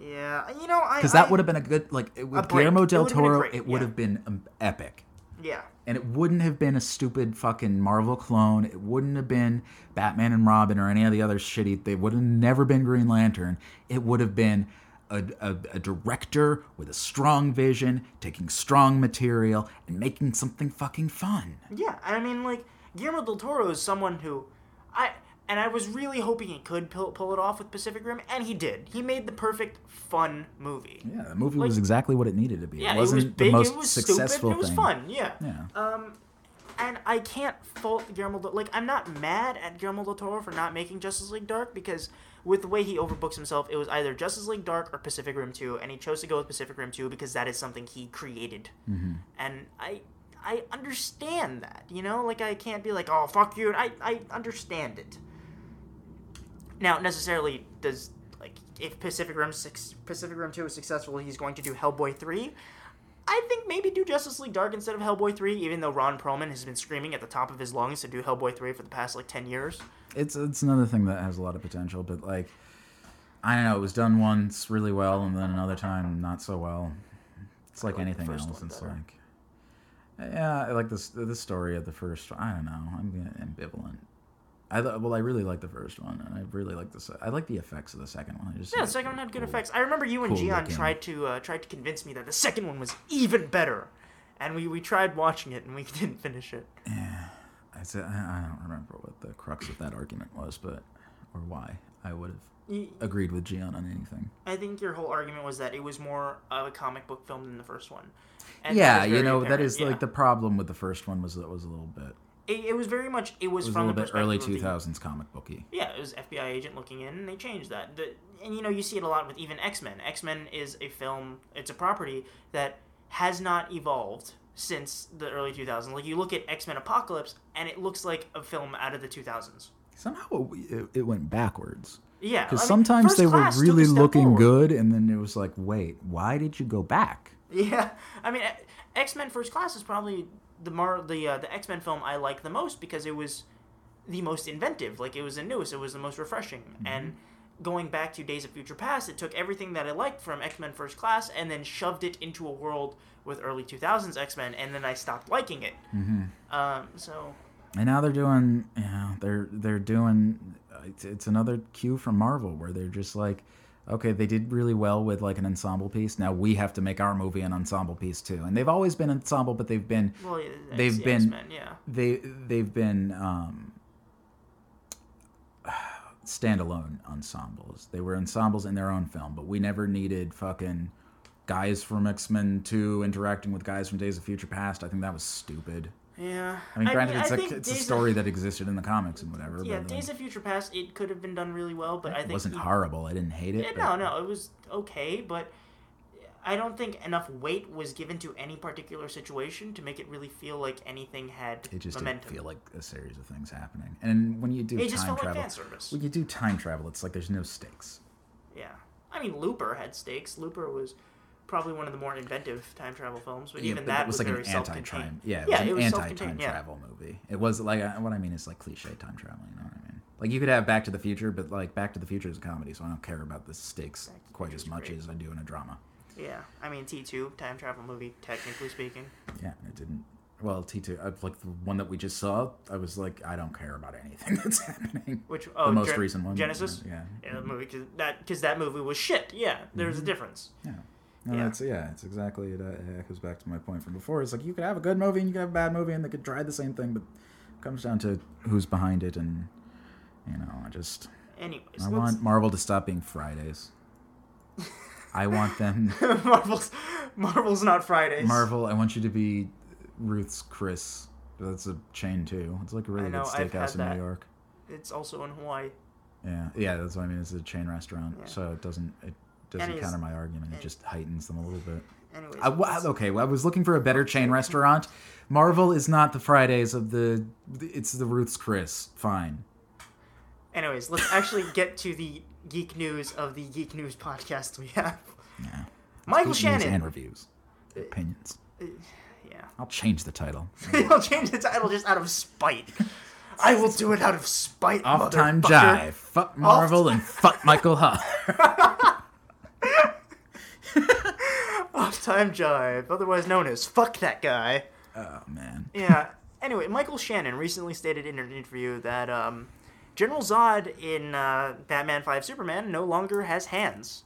Yeah, you know, I Because that would have been a good, like, it- with. Guillermo del been Toro, it would yeah. have been um, epic. Yeah, and it wouldn't have been a stupid fucking Marvel clone. It wouldn't have been Batman and Robin or any of the other shitty. They would have never been Green Lantern. It would have been a, a, a director with a strong vision, taking strong material and making something fucking fun. yeah. I mean, like Guillermo del Toro is someone who, I and I was really hoping he could pull, pull it off with Pacific Rim, and he did. He made the perfect fun movie. Yeah, the movie Like- was exactly what it needed to be. Yeah, it wasn't was big. the most it was successful stupid. It was fun. Yeah. Yeah. Um, and I can't fault Guillermo. Del, like, I'm not mad at Guillermo del Toro for not making Justice League Dark because with the way he overbooks himself, it was either Justice League Dark or Pacific Rim 2, and he chose to go with Pacific Rim 2 because that is something he created. Mm-hmm. And I. I understand that, you know, like I can't be like, "Oh, fuck you." I I understand it. Now, necessarily, does like if Pacific Rim six, Pacific Rim Two is successful, he's going to do Hellboy three. I think maybe do Justice League Dark instead of Hellboy 3, even though Ron Perlman has been screaming at the top of his lungs to do Hellboy 3 for the past like 10 years. It's it's another thing that has a lot of potential, but like I don't know, it was done once really well and then another time not so well. It's like, like anything else. It's better. like yeah, I like this the story of the first. I don't know. I'm ambivalent. I th- well, I really like the first one, and I really like the. se- I like the effects of the second one. I just Yeah, the second one had good cool. effects. I remember you and Cool Gian looking. tried to uh, tried to convince me that the second one was even better, and we, we tried watching it and we didn't finish it. I said I don't remember what the crux of that argument was, but or why I would have agreed with Gian on anything. I think your whole argument was that it was more of a comic book film than the first one. And yeah, you know that apparent, is yeah. like the problem with the first one was that it was a little bit It, it was very much. It was, it was a from little the bit early 2000s the- comic booky. Yeah, it was FBI agent looking in, and they changed that. The, and you know, you see it a lot with even X Men. X Men is a film, it's a property that has not evolved since the early 2000s. Like, you look at X Men Apocalypse, and it looks like a film out of the 2000s. Somehow it, it, went backwards Yeah. because I mean, sometimes they were a really looking forward. good, and then it was like, wait, why did you go back? Yeah, I mean, X Men First Class is probably the Mar the uh, the X Men film I like the most because it was the most inventive. Like it was the newest, it was the most refreshing. And going back to Days of Future Past, it took everything that I liked from X Men First Class and then shoved it into a world with early two thousands X Men, and then I stopped liking it. Mm-hmm. Um, so And now they're doing, you know, they're they're doing. It's, it's another cue from Marvel where they're just like, okay, they did really well with like an ensemble piece. Now we have to make our movie an ensemble piece too. And they've always been ensemble, but they've been well, They've the been- X-Men, yeah. they they've been um, standalone ensembles. They were ensembles in their own film, but we never needed fucking guys from X Men Two interacting with guys from Days of Future Past. I think that was stupid. Yeah, I mean, granted, I it's think a it's a Days of- story that existed in the comics and whatever. yeah, but, Days like, of Future Past, it could have been done really well, but I it wasn't e- horrible. I didn't hate it. Yeah, but no, no, it was okay, but I don't think enough weight was given to any particular situation to make it really feel like anything had It just momentum. didn't feel like a series of things happening. And when you do it time travel, like service. when you do time travel, it's like there's no stakes. Yeah, I mean Looper had stakes. Looper was probably one of the more inventive time travel films, but Yeah, even but that was, was, like very an anti-time. self-contained. Yeah, it Yeah, was an anti-time yeah. travel movie. It was like what I mean is like cliche time travel. You know what I mean? Like you could have Back to the Future, but like Back to the Future is a comedy, so I don't care about the stakes quite as much great. as I do in a drama. Yeah, I mean T two time travel movie, technically speaking. Yeah, it didn't. Well, T two, uh, like the one that we just saw, I was like, I don't care about anything that's happening. Which oh, the most Gen- recent one, Genisys. Yeah, Yeah, the movie cause that because that movie was shit. Yeah, there's Mm-hmm. a difference. Yeah. No, Yeah. That's, yeah, it's exactly it. Uh, it echoes back to my point from before. It's like you could have a good movie and you could have a bad movie, and they could try the same thing, but it comes down to who's behind it, and you know, I just Anyways, I want Marvel to stop being Fridays. I want them Marvel's Marvel's not Fridays. Marvel. I want you to be Ruth's Chris. That's a chain too. It's like a really know, good steakhouse in that. New York. It's also in Hawaii. Yeah, yeah. That's what I mean. It's a chain restaurant, Yeah. so it doesn't it doesn't counter my argument. It just heightens them a little bit. Anyways, I, let's- okay, well, I was looking for a better chain restaurant. Marvel is not the Fridays of the. It's the Ruth's Chris. Fine. anyways, let's actually get to the geek news of the geek news podcast we have. Yeah. Michael Geek news and reviews, opinions. Uh, yeah, I'll change the title. I'll change the title just out of spite. I will do it out of spite. Off time jive. Fuck Marvel and fuck Michael Huff. Off time jive, otherwise known as fuck that guy. Oh man. Yeah. Anyway, Michael Shannon recently stated in an interview that um, General Zod in uh, Batman 5 Superman no longer has hands.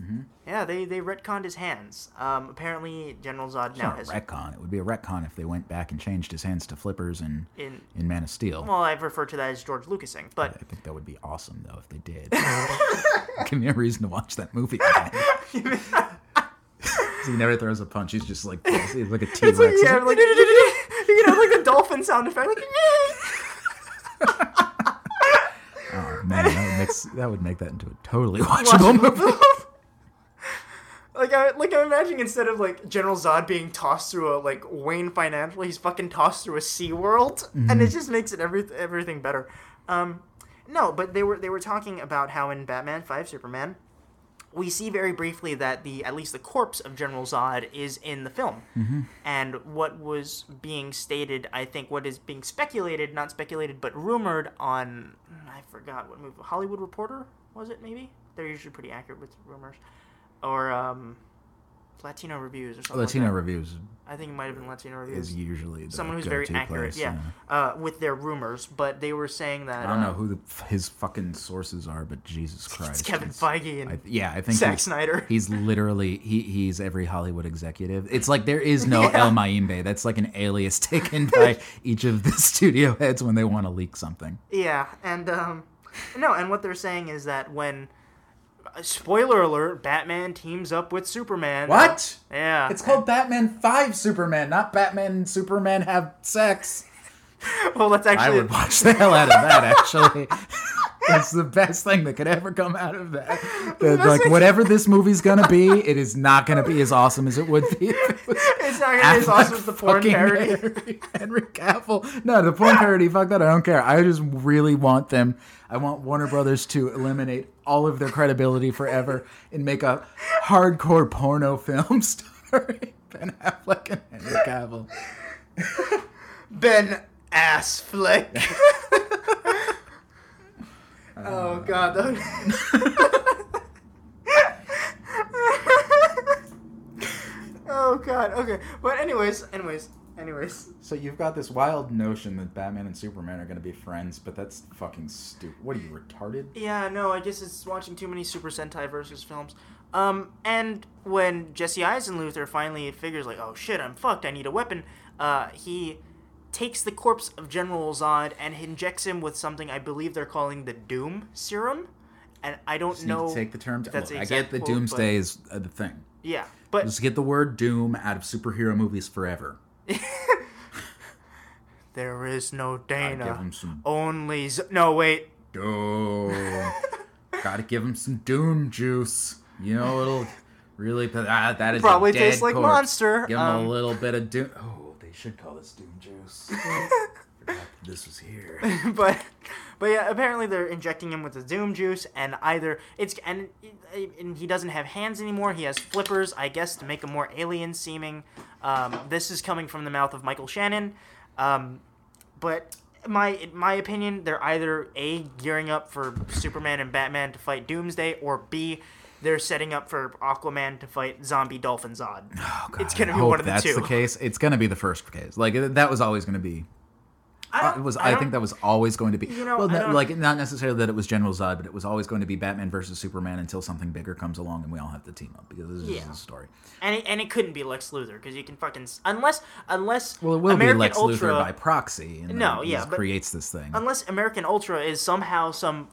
Mm-hmm. Yeah, they, they retconned his hands. Um, apparently, General Zod It's now has. retcon. It would be a retcon if they went back and changed his hands to flippers and in, in Man of Steel. well, I've referred to that as George Lucasing, but I think that would be awesome though if they did. Give me a reason to watch that movie again. he never throws a punch. He's just like he's like a T it's like, Rex. yeah, like, you know, like the dolphin sound effect. Like, Oh man, that would, makes, that would make that into a totally watchable movie. Like I like I'm imagining instead of like General Zod being tossed through a like Wayne Financial, he's fucking tossed through a Sea World, and it just makes it every everything better. Um, no, but they were they were talking about how in Batman Five Superman, we see very briefly that the at least the corpse of General Zod is in the film, mm-hmm. and what was being stated, I think, what is being speculated, not speculated, but rumored on, I forgot what movie, Hollywood Reporter was it? Maybe they're usually pretty accurate with rumors, or um, Latino reviews or something. Latino like reviews I think it might have been Latino reviews. is usually the Someone who's very accurate, place, yeah, uh, with their rumors, but they were saying that I don't uh, know who the, his fucking sources are, but Jesus Christ, it's Kevin Feige and I, yeah, I think Zack he's, Snyder. He's literally he he's every Hollywood executive. It's like there is no Yeah. El Mayimbe. That's like an alias taken by each of the studio heads when they want to leak something. Yeah, and um, no, and what they're saying is that when Uh, spoiler alert, Batman teams up with Superman. What? Yeah, It's called Batman Five Superman, not Batman and Superman have sex. well, that's I actually would watch the hell out of that. Actually, it's the best thing that could ever come out of that. Like whatever this movie's gonna be, it is not gonna be as awesome as it would be. It it's not gonna be as awesome as the porn parody. Henry, Henry Cavill. No, the porn parody. Fuck that. I don't care. I just really want them. I want Warner Brothers to eliminate all of their credibility forever and make a hardcore porno film starring Ben Affleck and Henry Cavill. Ben Ass Flick. Oh god, that Oh god, okay. But anyways, anyways, anyways. So you've got this wild notion that Batman and Superman are going to be friends, but that's fucking stupid. What are you retarded? Yeah, no, I guess it's watching too many Super Sentai versus films. Um, and when Jesse Eisenluther finally figures like, oh shit, I'm fucked, I need a weapon, uh, he takes the corpse of General Zod and injects him with something I believe they're calling the Doom Serum. And I don't Just know. to take the term. if that's Look, I get the quote, Doomsday is uh, the thing. yeah, but Just get the word Doom out of superhero movies forever. there is no Dana. give him some Only Z- no wait. Doom. Gotta give him some Doom juice. You know, it'll really. Ah, that is Probably tastes like corpse. Monster. Give him Um, a little bit of Doom. Oh, should call this Doom juice. This was here. but but yeah, apparently they're injecting him with the Doom juice, and either it's and, and he doesn't have hands anymore. He has flippers, I guess, to make him more alien seeming. Um, this is coming from the mouth of Michael Shannon, um, but. My my opinion, they're either a gearing up for Superman and Batman to fight Doomsday, or b they're setting up for Aquaman to fight Zombie Dolphin Zod. Oh, God, It's gonna I be one of the that's two. the case. It's gonna be the first case. Like that was always gonna be. I, Uh, it was. I I, think that was always going to be. You know, well, not, like not necessarily that it was General Zod, but it was always going to be Batman versus Superman until something bigger comes along and we all have to team up because this is Yeah. just a story. and it, and it couldn't be Lex Luthor because you can fucking unless unless Well, it will American be Lex Ultra, Luthor by proxy. And No, yeah, creates this thing. unless American Ultra is somehow some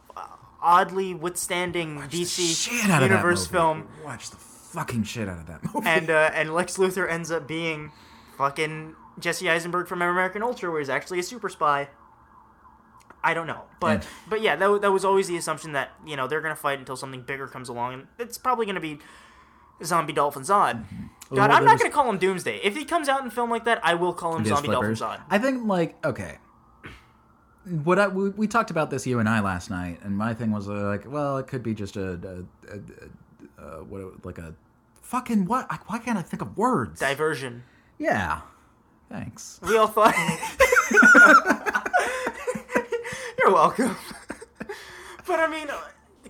oddly withstanding DC of that universe film, Watch the fucking shit out of that movie. and uh, and Lex Luthor ends up being fucking Jesse Eisenberg from American Ultra, where he's actually a super spy. I don't know, but And- but yeah, that, that was always the assumption that you know they're gonna fight until something bigger comes along, and it's probably gonna be Zombie Dolphin Zod. God, Well, I'm not was- gonna call him Doomsday. If he comes out in film like that, I will call him Zombie Dolphin. Zod. I think like okay. What I, we, we talked about this you and I last night, and my thing was uh, like, well, it could be just a, a, a, a, a what like a fucking what? I, why can't I think of words? Diversion. yeah, thanks. We all thought. You're welcome. but I mean,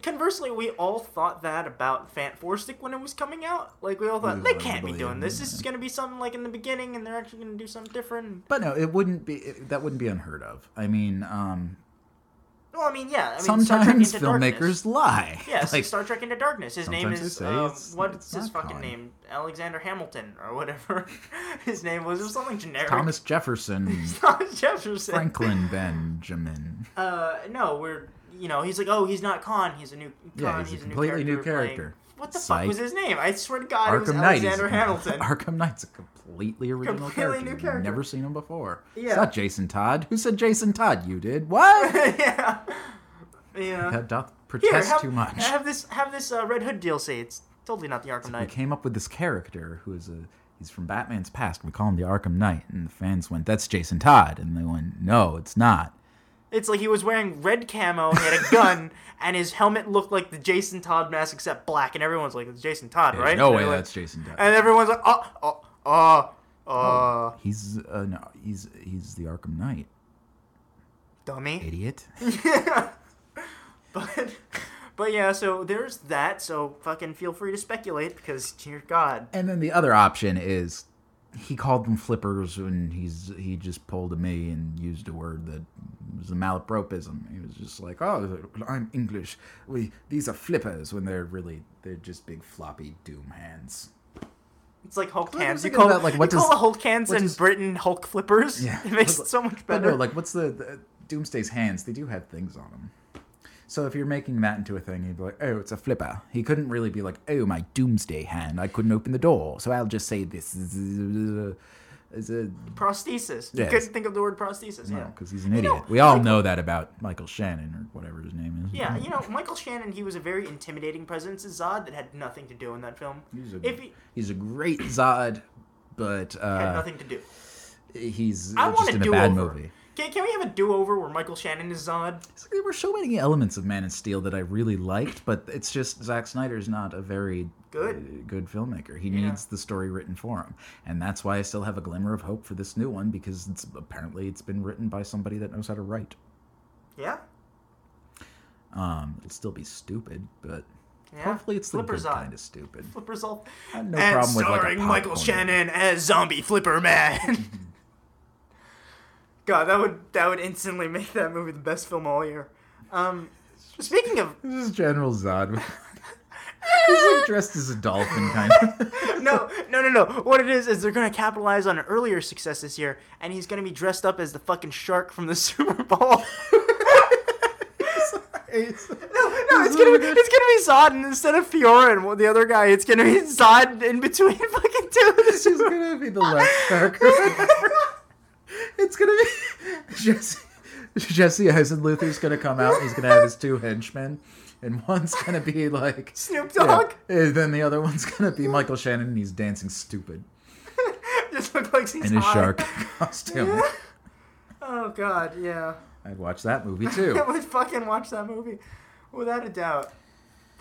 conversely, we all thought that about Fant Four Stick when it was coming out. Like we all thought We they can't be doing this. This is gonna be something like in the beginning, and they're actually gonna do something different. But no, it wouldn't be. It, that wouldn't be unheard of. I mean, um, Well, I mean, yeah. I mean, sometimes filmmakers Darkness. lie. Yes, like Star Trek Into Darkness. His name is uh, it's- what's it's his fucking name? Alexander Hamilton or whatever. his name was. It was something generic. Thomas Jefferson, Thomas Jefferson. Franklin Benjamin. Uh, no, we're you know he's like, oh, he's not Khan. He's a new. Yeah, Khan. he's a new completely new playing- character. What the Psych. fuck was his name? I swear to God, it was Arkham Knight. is Alexander Hamilton. Arkham Knight's a completely original Completely character. new You've character. Never seen him before. Yeah. It's not Jason Todd. Who said Jason Todd? You did. What? yeah, yeah. that doth Here, protest have, too much. have this have this uh, Red Hood DLC. It's totally not the Arkham we Knight. came up with this character who is a he's from Batman's past. We call him the Arkham Knight, and the fans went, "That's Jason Todd," and they went, "No, it's not." It's like he was wearing red camo, he had a gun, and his helmet looked like the Jason Todd mask except black, and everyone's like, "It's Jason Todd, There's right?" no And way like- that's Jason Todd. And everyone's like, "Oh, oh, oh, oh, oh He's uh, no, he's he's the Arkham Knight, dummy." idiot. But, but yeah, so there's that. So fucking feel free to speculate because, dear God, And then the other option is he called them flippers and he's he just pulled a me and used a word that was a malapropism. He was just like, "Oh, I'm English. We these are flippers when they're really they're just big floppy doom hands." it's like Hulk hands. You call, about, like, what you call does- the Hulk hands in does- Britain Hulk flippers. Yeah. it makes it so much better. no, like what's the, the Doomsday's hands? They do have things on them. So if you're making that into a thing, he'd be like, "Oh, it's a flipper." He couldn't really be like, "Oh, my Doomsday hand. I couldn't open the door, so I'll just say this is a, is a prosthesis. You Yes. couldn't think of the word prosthesis. no, Yeah. because he's an You idiot." know, we all Michael- know that about Michael Shannon or whatever his name is. Yeah, you know, Michael Shannon, he was a very intimidating presence as Zod that had nothing to do in that film. he's a he he's a great Zod, but had uh, nothing to do. he's I just in a bad over. movie. Can, can we have a do over where Michael Shannon is Zod? It's like there were so many elements of Man of Steel that I really liked, but it's just Zack Snyder's not a very Good. uh, good filmmaker. He Yeah. needs the story written for him, and that's why I still have a glimmer of hope for this new one because it's apparently it's been written by somebody that knows how to write. Yeah. Um, it'll still be stupid, but Yeah. hopefully it's the good kind of stupid. Flipper's have no and problem with like starring Michael. Shannon as Zombie Flipper Man. God, that would that would instantly make that movie the best film all year. Um, speaking of This is General Zod. He's like dressed as a dolphin, kind of. no, no, no, no. What it is is they're gonna capitalize on an earlier success this year, and he's gonna be dressed up as the fucking shark from the Super Bowl. No, no, it's gonna be it's gonna be Zod, and instead of Faora and the other guy, it's gonna be Zod in between fucking two This is gonna be the left shark. It's gonna be Jesse. Jesse Eisenluther's gonna come out. He's gonna have his two henchmen, and one's gonna be like Snoop yeah, Dogg. and then the other one's gonna be Michael Shannon, and he's dancing stupid Just look like he's in his high. shark costume. Oh God, yeah. I'd watch that movie too. I would fucking watch that movie, without a doubt.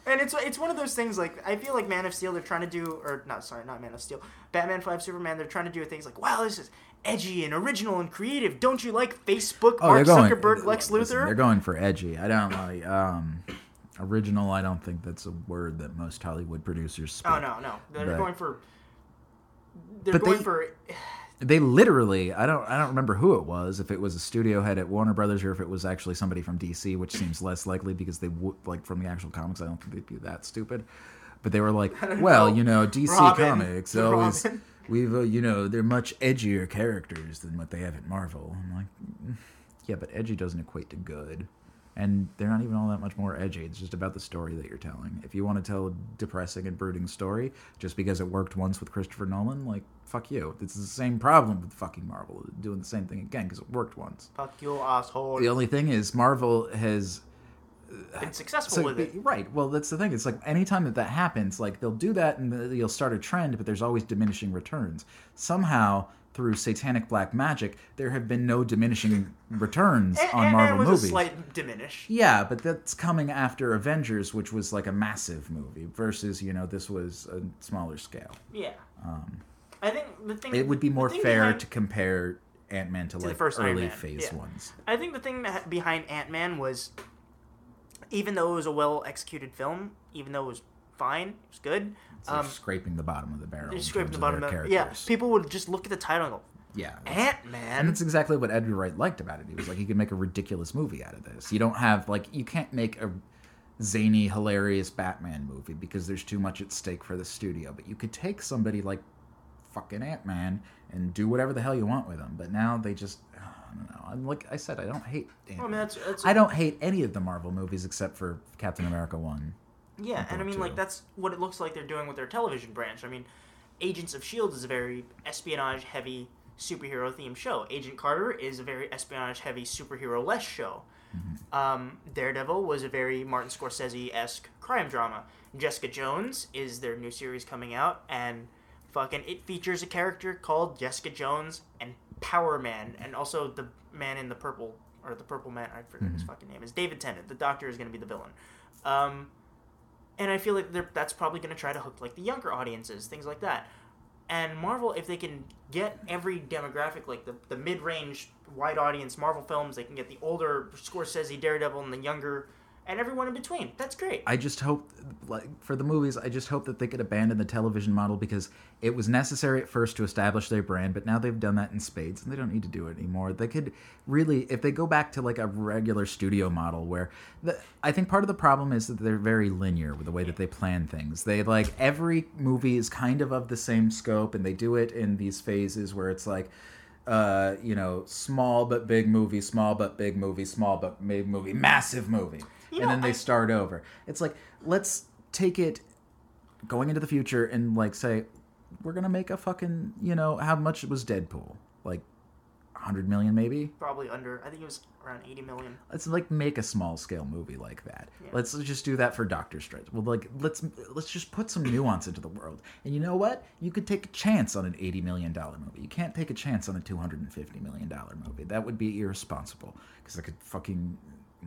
And it's it's one of those things like I feel like Man of Steel they're trying to do or not sorry not Man of Steel Batman Five Superman they're trying to do things like wow this is edgy and original and creative don't you like Facebook Oh, Mark going. Zuckerberg Lex listen, Luthor They're going for edgy. I don't like um, original. I don't think that's a word that most Hollywood producers speak. oh no no they're But- going for they're going they- for they literally i don't i don't remember who it was if it was a studio head at warner brothers or if it was actually somebody from dc which seems less likely because they would like from the actual comics i don't think they'd be that stupid but they were like well know. you know dc Robin. comics always Robin. We've uh, you know they're much edgier characters than what they have at marvel i'm like "Mm, yeah but edgy doesn't equate to good and they're not even all that much more edgy. It's just about the story that you're telling. If you want to tell a depressing and brooding story just because it worked once with Christopher Nolan, like fuck you. It's the same problem with fucking Marvel doing the same thing again because it worked once. fuck you asshole The only thing is Marvel has been successful so, with it right. Well, that's the thing. It's like anytime that that happens, like they'll do that and you'll start a trend, but there's always diminishing returns. Somehow, through satanic black magic, there have been no diminishing returns and, on and Marvel was movies. a slight diminish Yeah, but that's coming after Avengers, which was like a massive movie, versus you know this was a smaller scale. yeah I think the thing Um, It would be more fair behind- to compare Ant Man to, the like first early phase yeah. ones. I think the thing behind Ant Man was, even though it was a well executed film, even though it was fine, it was good. They're Um, scraping the bottom of the barrel. scraping the of bottom of yeah. characters. People would just look at the title and go, yeah. Ant Man. And that's exactly what Edgar Wright liked about it. He was like, he could make a ridiculous movie out of this. You don't have like you can't make a zany, hilarious Batman movie because there's too much at stake for the studio. But you could take somebody like fucking Ant Man and do whatever the hell you want with him. But now they just, I don't know. I'm like I said, I don't hate. Well, I mean, that's, that's I don't hate any of the Marvel movies except for Captain America one. Yeah, and I mean, too. like that's what it looks like they're doing with their television branch. I mean, Agents of Shield is a very espionage-heavy superhero-themed show. Agent Carter is a very espionage-heavy superhero-less show. Um, Daredevil was a very Martin Scorsese-esque crime drama. Jessica Jones is their new series coming out, and fucking it features a character called Jessica Jones and Power Man, and also the man in the purple or the Purple Man. I forget his fucking name is. David Tennant. The Doctor is going to be the villain. Um, and I feel like they're, that's probably going to try to hook like the younger audiences, things like that. And Marvel, if they can get every demographic, like the, the mid range, wide audience Marvel films, they can get the older Scorsese, Daredevil, and the younger, and everyone in between. That's great. I just hope, like for the movies, I just hope that they could abandon the television model because it was necessary at first to establish their brand, but now they've done that in spades and they don't need to do it anymore. They could really, if they go back to like a regular studio model, where the, I think part of the problem is that they're very linear with the way that they plan things. They like every movie is kind of of the same scope, and they do it in these phases where it's like uh, you know, small but big movie, small but big movie, small but big movie, massive movie. You and then they I- start over. It's like, let's take it going into the future and like say, we're to make a fucking, you know, how much was Deadpool? Like 100 million maybe? Probably under, I think it was around 80 million. Let's like make a small scale movie like that. Yeah. Let's just do that for Doctor Strange. Well, like let's let's just put some nuance into the world. And you know what? You could take a chance on an eighty million dollar movie. You can't take a chance on a two hundred and fifty million dollar movie. That would be irresponsible because I could fucking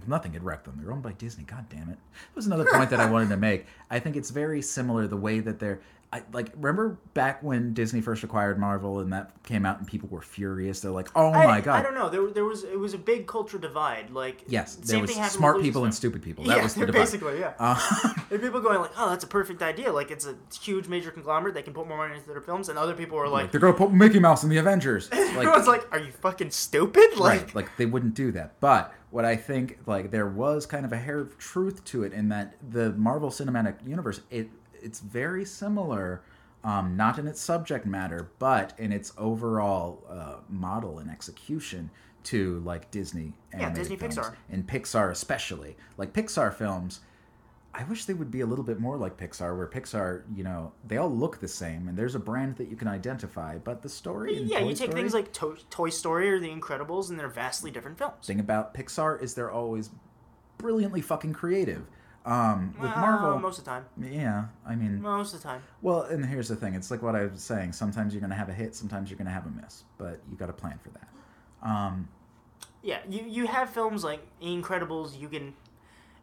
nothing had wrecked them. They're owned by Disney. God damn it. That was another point that I wanted to make. I think it's very similar the way that they're. I, like remember back when Disney first acquired Marvel and that came out and people were furious. They're like, "Oh I, my god!" I don't know. There, there was it was a big culture divide. Like Yes, same there was smart people and stupid people. That yeah, was the divide. basically, yeah. Uh, and people going like, "Oh, that's a perfect idea. Like it's a huge major conglomerate. They can put more money into their films." And other people were like, they're gonna put Mickey Mouse in the Avengers. Like, "Everyone's like, are you fucking stupid?" Like, right, like they wouldn't do that. But what I think, like, there was kind of a hair of truth to it in that the Marvel Cinematic Universe, it it's very similar, um, not in its subject matter, but in its overall uh, model and execution to like Disney. animated Disney, films, Pixar. and Pixar especially. Like Pixar films. I wish they would be a little bit more like Pixar, where Pixar, you know, they all look the same, and there's a brand that you can identify, but the story. yeah, Toy you take Story- things like to- Toy Story or The Incredibles, and they're vastly different films. thing about Pixar is they're always brilliantly fucking creative. Um, with Marvel, most of the time. yeah, I mean, Most of the time. well, and here's the thing: it's like what I was saying. Sometimes you're gonna have a hit, sometimes you're gonna have a miss, but you got to plan for that. Um, Yeah, you you have films like The Incredibles. You can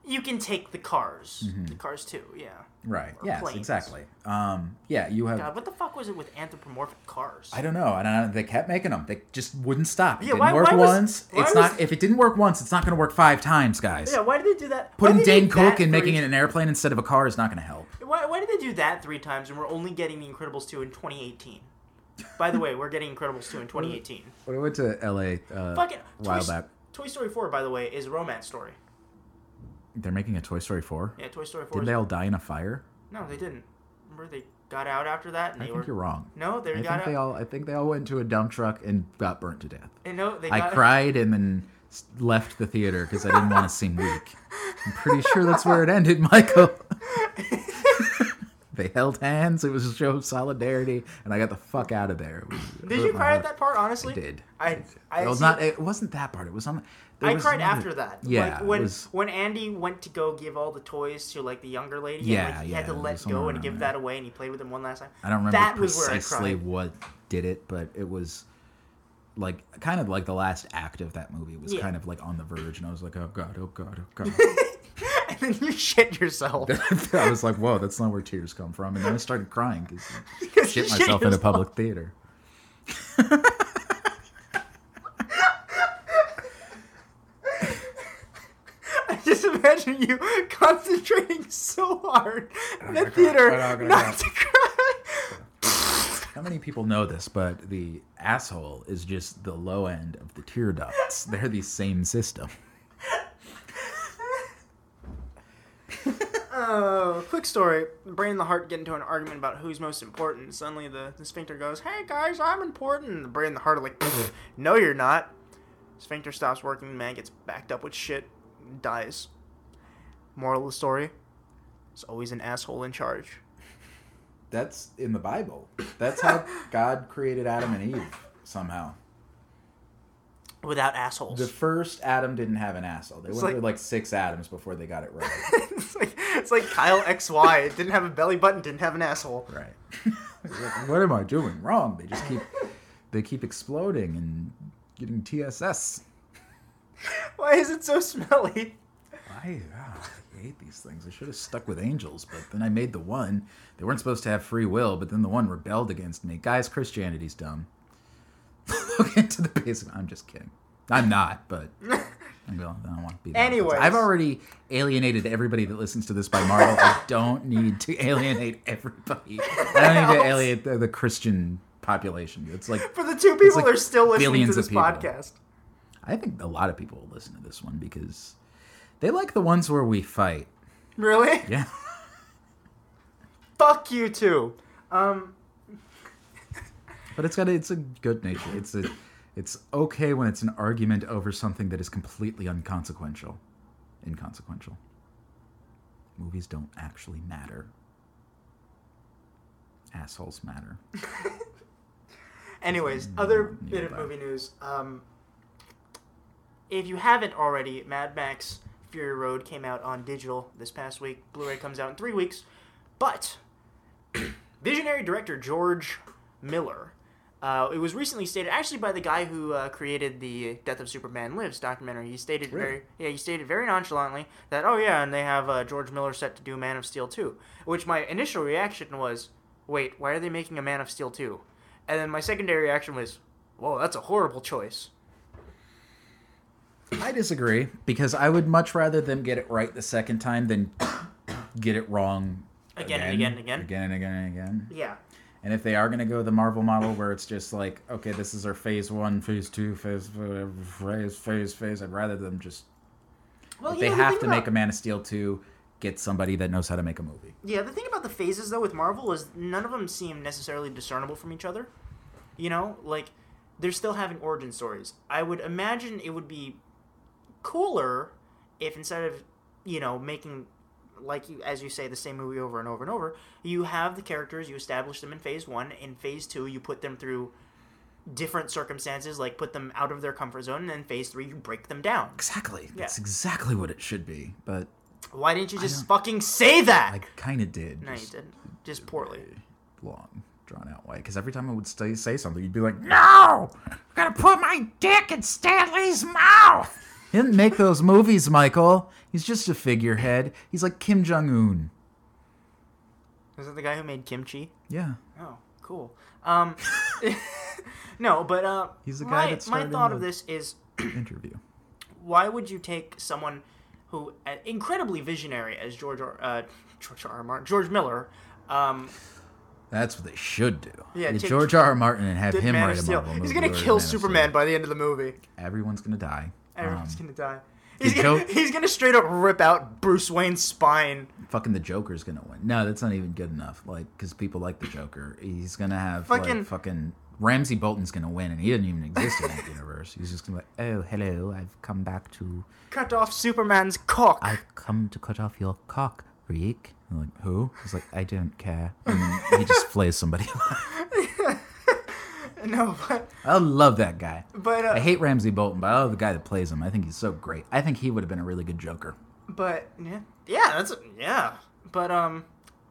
you can take the Cars, Mm-hmm. the Cars too. Yeah. right? Or Yes, planes. exactly. Um, yeah, you have. God, what the fuck was it with anthropomorphic cars? I don't know. And I, they kept making them. They just wouldn't stop. It Yeah, didn't why- work why once. it's was- not. If it didn't work once, it's not going to work five times, guys. yeah, why did they do that? Putting Dane Cook and making it an airplane instead of a car is not going to help. Why, why did they do that three times and we're only getting The Incredibles 2 in 2018? By the way, we're getting Incredibles 2 in 2018. When I went to L.A. Uh, Fucking a while Toy, back, Toy Story 4, by the way, is a romance story. They're making a Toy Story four. Yeah, Toy Story 4 Didn't they all die in a fire? No, they didn't. Remember they got out after that and I they think were... you're wrong. No, they I got think out... they all. I think they all went to a dump truck and got burnt to death. and no, they I got... cried and then left the theater because I didn't want to seem weak. I'm pretty sure that's where it ended, Michael. they held hands. It was a show of solidarity, and I got the fuck out of there. Was- Did you cry at that part, honestly? I did. I, I It was see- not. It wasn't that part. It was on. I cried another- after that. Yeah, like when was- when Andy went to go give all the toys to like the younger lady. Yeah, and, like, he yeah, had to let go and give that away, and he played with him one last time. I don't remember that was where I precisely what did it, but it was like kind of like the last act of that movie was Yeah. kind of like on the verge, and I was like, oh god, oh god, oh god. and then you shit yourself. I was like, whoa, that's not where tears come from, and then I started crying because shit myself in a public theater. I just imagine you concentrating so hard in the theater not to cry. How many people know this? But the asshole is just the low end of the tear ducts. They're the same system. Oh, quick story. Brain and the heart get into an argument about who's most important. Suddenly the, the sphincter goes, Hey guys, I'm important. And the brain and the heart are like, No, you're not. Sphincter stops working, the man gets backed up with shit, dies. Moral of the story There's always an asshole in charge. That's in the Bible. That's how God created Adam and Eve somehow. Without assholes. The first Adam didn't have an asshole. They went like- through like six Adams before they got it right. it's, like, it's like Kyle XY. It didn't have a belly button, didn't have an asshole. right. Like, what am I doing wrong? They just keep they keep exploding and getting TSS. Why is it so smelly? I, I hate these things. I should have stuck with angels, but then I made the one. They weren't supposed to have free will, but then the one rebelled against me. Guys, Christianity's dumb. Look into the basement. I'm just kidding. I'm not, but I don't, I don't want to be. That Anyways. I've already alienated everybody that listens to this by Marvel. I don't need to alienate everybody. I don't need to alienate the, the Christian population. It's like For the two people like that are still listening to this podcast. I think a lot of people will listen to this one because they like the ones where we fight. Really? Yeah. Fuck you too. Um, But it's got a, it's a good nature. It's a it's okay when it's an argument over something that is completely unconsequential. Inconsequential. Movies don't actually matter. Assholes matter. anyways, other bit of movie news. Um, if you haven't already, Mad Max Fury Road came out on digital this past week. Blu-ray comes out in three weeks, but visionary director George Miller. Uh, it was recently stated, actually, by the guy who uh, created the "Death of Superman Lives" documentary. He stated Really? very, yeah, he stated very nonchalantly that, oh yeah, and they have uh, George Miller set to do Man of Steel 2. Which my initial reaction was, wait, why are they making a Man of Steel 2? And then my secondary reaction was, whoa, that's a horrible choice. I disagree because I would much rather them get it right the second time than get it wrong Again and again and again. again and again and again. Yeah. And if they are going to go the Marvel model where it's just like, okay, this is our phase one, phase two, phase whatever, phase, phase, phase, I'd rather them just. Well, they know, the have thing to about- make a Man of Steel 2, get somebody that knows how to make a movie. Yeah, the thing about the phases though with Marvel is none of them seem necessarily discernible from each other. You know, like they're still having origin stories. I would imagine it would be cooler if instead of you know making like you as you say the same movie over and over and over, you have the characters, you establish them in phase one. In phase two, you put them through different circumstances, like put them out of their comfort zone, and then phase three, you break them down. Exactly. Yeah. That's exactly what it should be. But Why didn't you just fucking say that? I kind of did. no, you just didn't. Just poorly. Long, drawn out way. Because every time I would say, say something, you'd be like, no! I'm to put my dick in Stanley's mouth! He didn't make those movies, Michael. He's just a figurehead. He's like Kim Jong Un. Is that the guy who made kimchi? Yeah. Oh, cool. Um, no, but uh, He's the guy my, that my thought of this is Interview. why would you take someone who uh, incredibly visionary as George R. Uh, George R. R. Martin, George Miller, um, That's what they should do. Yeah, take- George R. R. Martin and have him write a. Marvel He's gonna kill Man of Steel. Superman by the end of the movie. Everyone's gonna die. Everyone's Um, gonna die. He's gonna, joke- he's gonna straight up rip out Bruce Wayne's spine. fucking the Joker's gonna win. No, that's not even good enough. Like, because people like the Joker. He's gonna have Fucking- like fucking Ramsay Bolton's gonna win, and he didn't even exist in that universe. He's just gonna be like, oh, hello, I've come back to, Cut off Superman's cock. I've come to cut off your cock. I'm like, who? He's like, I don't care. And he just flays somebody. no, but I love that guy. but uh, I hate Ramsay Bolton, but I love the guy that plays him. I think he's so great. I think he would have been a really good Joker. But yeah, yeah, that's yeah. But um,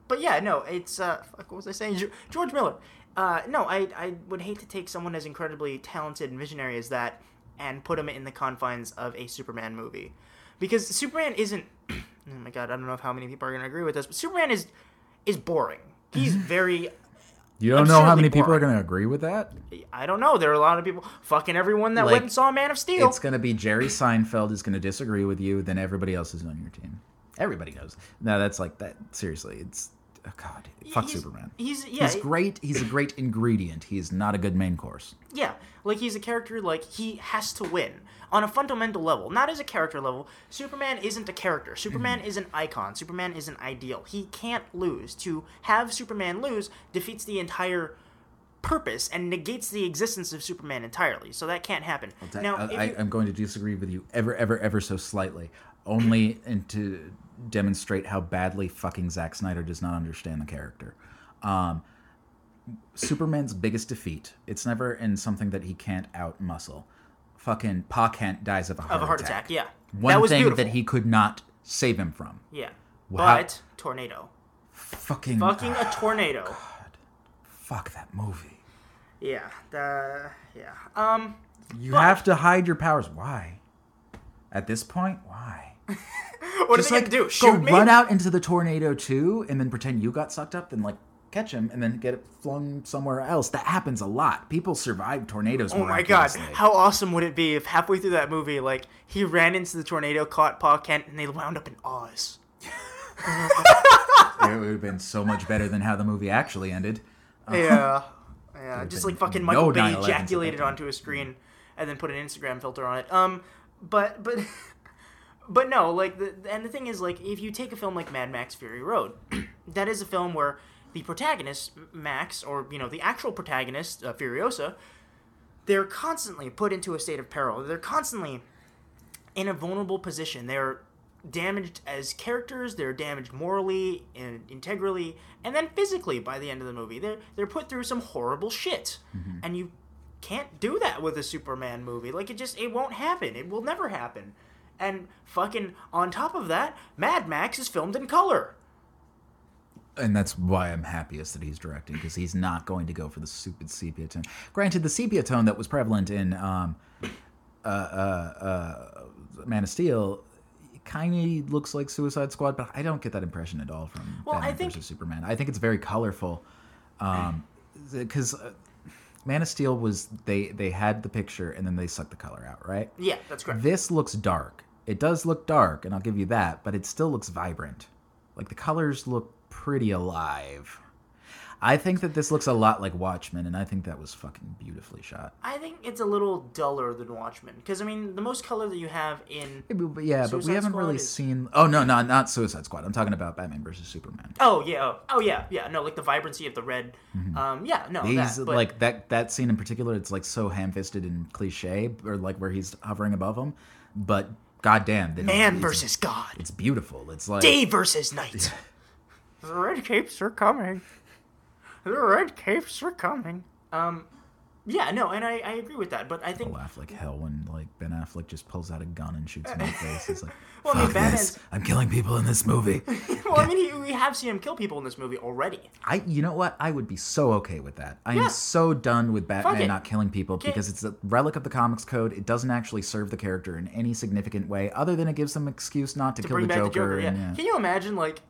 but yeah, no, it's uh, fuck, what was I saying? George Miller. Uh, no, I I would hate to take someone as incredibly talented and visionary as that and put him in the confines of a Superman movie, because Superman isn't. oh my god, I don't know if how many people are gonna agree with this, but Superman is is boring. He's very. You don't know how many people are going to agree with that? I don't know. There are a lot of people. Fucking everyone that Like, went and saw Man of Steel. It's going to be Jerry Seinfeld is going to disagree with you, then everybody else is on your team. Everybody knows. No, that's like that. Seriously, it's oh God. Fuck He's- Superman. He's yeah. He's great. He's a great ingredient. He's not a good main course. Yeah, like he's a character like he has to win on a fundamental level, not as a character level. Superman isn't a character. Superman Mm-hmm. is an icon. Superman is an ideal. He can't lose. To have Superman lose defeats the entire purpose and negates the existence of Superman entirely. So that can't happen. now, I, if I, you- I'm going to disagree with you ever, ever, ever so slightly, only and to demonstrate how badly fucking Zack Snyder does not understand the character. Um, Superman's biggest defeat. It's never in something that he can't out muscle. Fucking Pa Kent dies of a heart, of a heart attack, yeah, One that was thing beautiful. that he could not save him from. yeah, Wow. but tornado, Fucking fucking a tornado. fuck that movie. Yeah, the yeah. Um, You But- have to hide your powers. Why? At this point, why? What Just are they like gonna do? go Shoot me? run out into the tornado too, and then pretend you got sucked up, then like catch him, and then get it flung somewhere else. That happens a lot. People survive tornadoes. Oh my god! How awesome would it be if halfway through that movie, like he ran into the tornado, caught Pa Kent, and they wound up in Oz? it would have been so much better than how the movie actually ended. Yeah, yeah. Just like fucking no Michael Bay 9/11s at that ejaculated onto a screen and then put an Instagram filter on it. Um, but but but no, like the and the thing is, like if you take a film like Mad Max Fury Road, that is a film where the protagonist Max, or you know the actual protagonist uh, Furiosa, they're constantly put into a state of peril. They're constantly in a vulnerable position. They're damaged as characters. They're damaged morally and integrally, and then physically by the end of the movie. They're they're put through some horrible shit, and you can't do that with a Superman movie. Like it just it won't happen. It will never happen. And fucking on top of that, Mad Max is filmed in color. And that's why I'm happiest that he's directing because he's not going to go for the stupid sepia tone. Granted, the sepia tone that was prevalent in um, uh, uh, uh, Man of Steel kind of looks like Suicide Squad, but I don't get that impression at all from Well, I Batman think- versus Superman. I think it's very colorful because uh, Man of Steel was they they had the picture and then they sucked the color out, right? Yeah, that's correct. This looks dark. It does look dark, and I'll give you that, but it still looks vibrant. Like the colors look pretty alive. I think that this looks a lot like Watchmen, and I think that was fucking beautifully shot. I think it's a little duller than Watchmen because I mean the most color that you have in Yeah, but, yeah, but we haven't Squad really is- seen. Oh no, no, not Suicide Squad. I'm talking about Batman versus Superman. oh yeah oh, oh yeah yeah no like the vibrancy of the red um yeah no that but like that that scene in particular. It's like so ham-fisted and cliche, or like where he's hovering above him. But goddamn, man versus God It's beautiful. It's like day versus night the red capes are coming the red capes are coming um yeah no and I, I agree with that but I think laugh like hell when like Ben Affleck just pulls out a gun and shoots him in the face. He's like, Well, I mean, "Fuck this! Batman's- I'm killing people in this movie." well I mean he, we have seen him kill people in this movie already I, you know what? I would be so okay with that. I Yeah. am so done with Batman not killing people Okay. because it's a relic of the comics code. It doesn't actually serve the character in any significant way, other than it gives them excuse not to, to kill the Joker. the Joker yeah. and, yeah. can you imagine like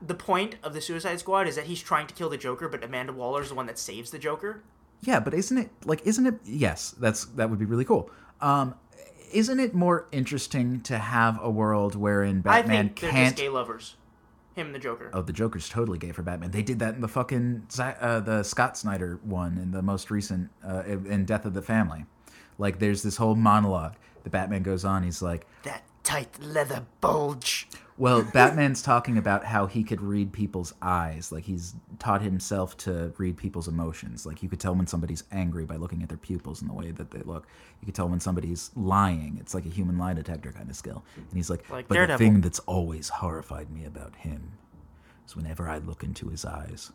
the point of the Suicide Squad is that he's trying to kill the Joker, but Amanda Waller is the one that saves the Joker. Yeah, but isn't it like isn't it yes, that's that would be really cool. Um isn't it more interesting to have a world wherein I Batman can't just gay lovers. Him and the Joker. Oh, the Joker's totally gay for Batman. They did that in the fucking uh, the Scott Snyder one in the most recent uh, in Death of the Family. Like, there's this whole monologue. The Batman goes on. He's like, That tight leather bulge. "Well, Batman's talking about how he could read people's eyes. Like, he's taught himself to read people's emotions. Like, you could tell when somebody's angry by looking at their pupils and the way that they look. You could tell when somebody's lying. It's like a human lie detector kind of skill." And he's like, Like "But the thing that's always horrified me about him is whenever I look into his eyes,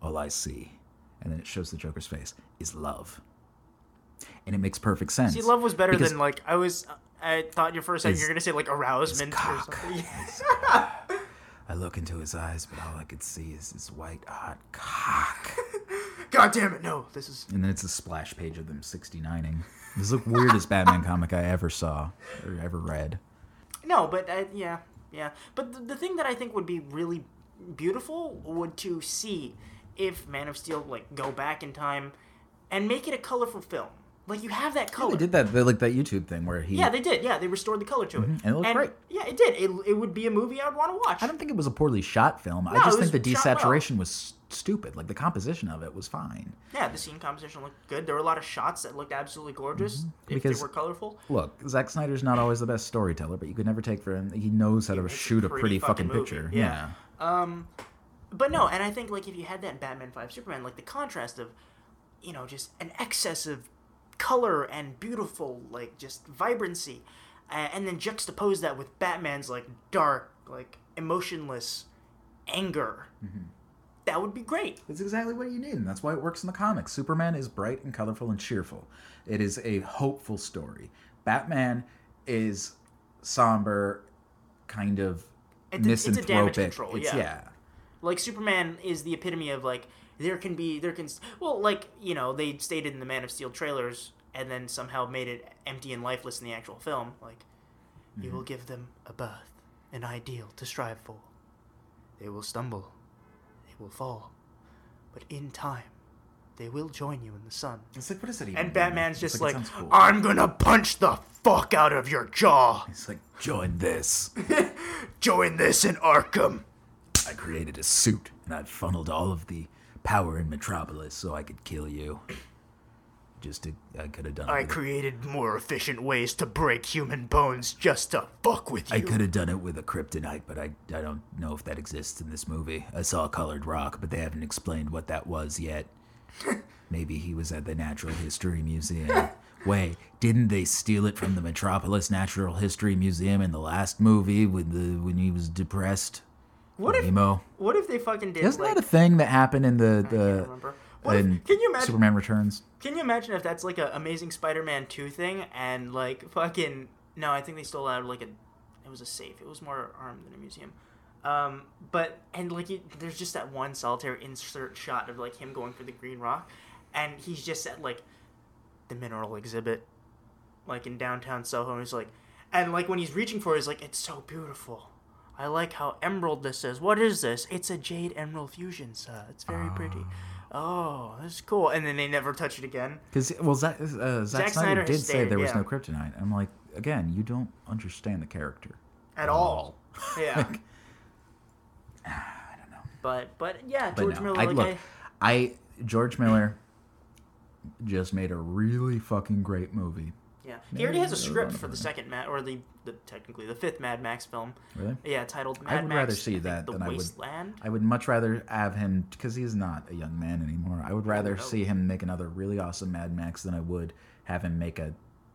all I see, and then it shows the Joker's face, is love. And it makes perfect sense. See, love was better than like I was. I thought you for a second you're gonna say like arousement or cock. something. I look into his eyes, but all I could see is his white hot cock. God damn it! No, this is and then it's a splash page of them 69ing. This is the weirdest Batman comic I ever saw or ever read. no, but uh, yeah, yeah. But the, the thing that I think would be really beautiful would to see if Man of Steel like go back in time and make it a colorful film. Like you have that color. They did that, they, like that YouTube thing where he. Yeah, they did. Yeah, they restored the color to it, and it looked great. Yeah, it did. It, it would be a movie I'd want to watch. I don't think it was a poorly shot film. No, I just it think the shot well. desaturation was stupid. Like the composition of it was fine. Yeah, the scene composition looked good. There were a lot of shots that looked absolutely gorgeous Mm-hmm. Because- they were colorful. Look, Zack Snyder's not always the best storyteller, but you could never take for him. He knows how to shoot a pretty pretty fucking fucking, picture. yeah. Yeah. Um, but no, and I think like if you had that in Batman Five Superman, like the contrast of, you know, just an excess of color and beautiful, like just vibrancy, uh, and then juxtapose that with Batman's like dark, like emotionless anger. Mm-hmm. That would be great. It's exactly what you need, and that's why it works in the comics. Superman is bright and colorful and cheerful. It is a hopeful story. Batman is somber, kind of It's a- it's a damage misanthropic. control, It's- yeah. yeah. like Superman is the epitome of like there can be there can well like you know they stated in the Man of Steel trailers and then somehow made it empty and lifeless in the actual film like You will mm-hmm. give them a birth, an ideal to strive for. They will stumble, they will fall, but in time, they will join you in the sun. It's like, what does that even And? Batman's just it like, cool. I'm gonna punch the fuck out of your jaw. He's like, join this. Join this in Arkham. I created a suit, and I funneled all of the power in Metropolis so I could kill you. Just to, I could have done it. I created more efficient ways to break human bones just to fuck with you. I could have done it with a kryptonite, but I, I don't know if that exists in this movie. I saw a Colored Rock, but they haven't explained what that was yet. Maybe he was at the Natural History Museum. Wait, didn't they steal it from the Metropolis Natural History Museum in the last movie when the when he was depressed? What if what if they fucking did Isn't like that a thing that happened in the I the remember. What if- can you imagine Superman Returns? Can you imagine if that's like a Amazing Spider-Man 2 thing and like fucking no, I think they stole out like a it was a safe. It was more armed than a museum. Um, but and like you, there's just that one solitary insert shot of like him going for the green rock and he's just at like the mineral exhibit like in downtown Soho and he's like and like when he's reaching for it he's like it's so beautiful. I like how emerald this is. What is this? It's a jade emerald fusion, sir. It's very pretty. Oh, this is cool. And then they never touch it again. Because well, Zack, uh, Zack, Zack Snyder, Snyder did say there was yeah. no kryptonite. I'm like, again, you don't understand the character At all. Yeah. Like, I don't know. but but yeah, but George no, Miller I, like look, I, I George Miller just made a really fucking great movie. Yeah. He already has a script for the second Mad or the, the technically the fifth Mad Max film. Really, Yeah, titled Mad I would Max. rather see that The than I would- Wasteland. I would much rather have him because he's not a young man anymore. I would rather see him make another really awesome Mad Max than I would have him make a,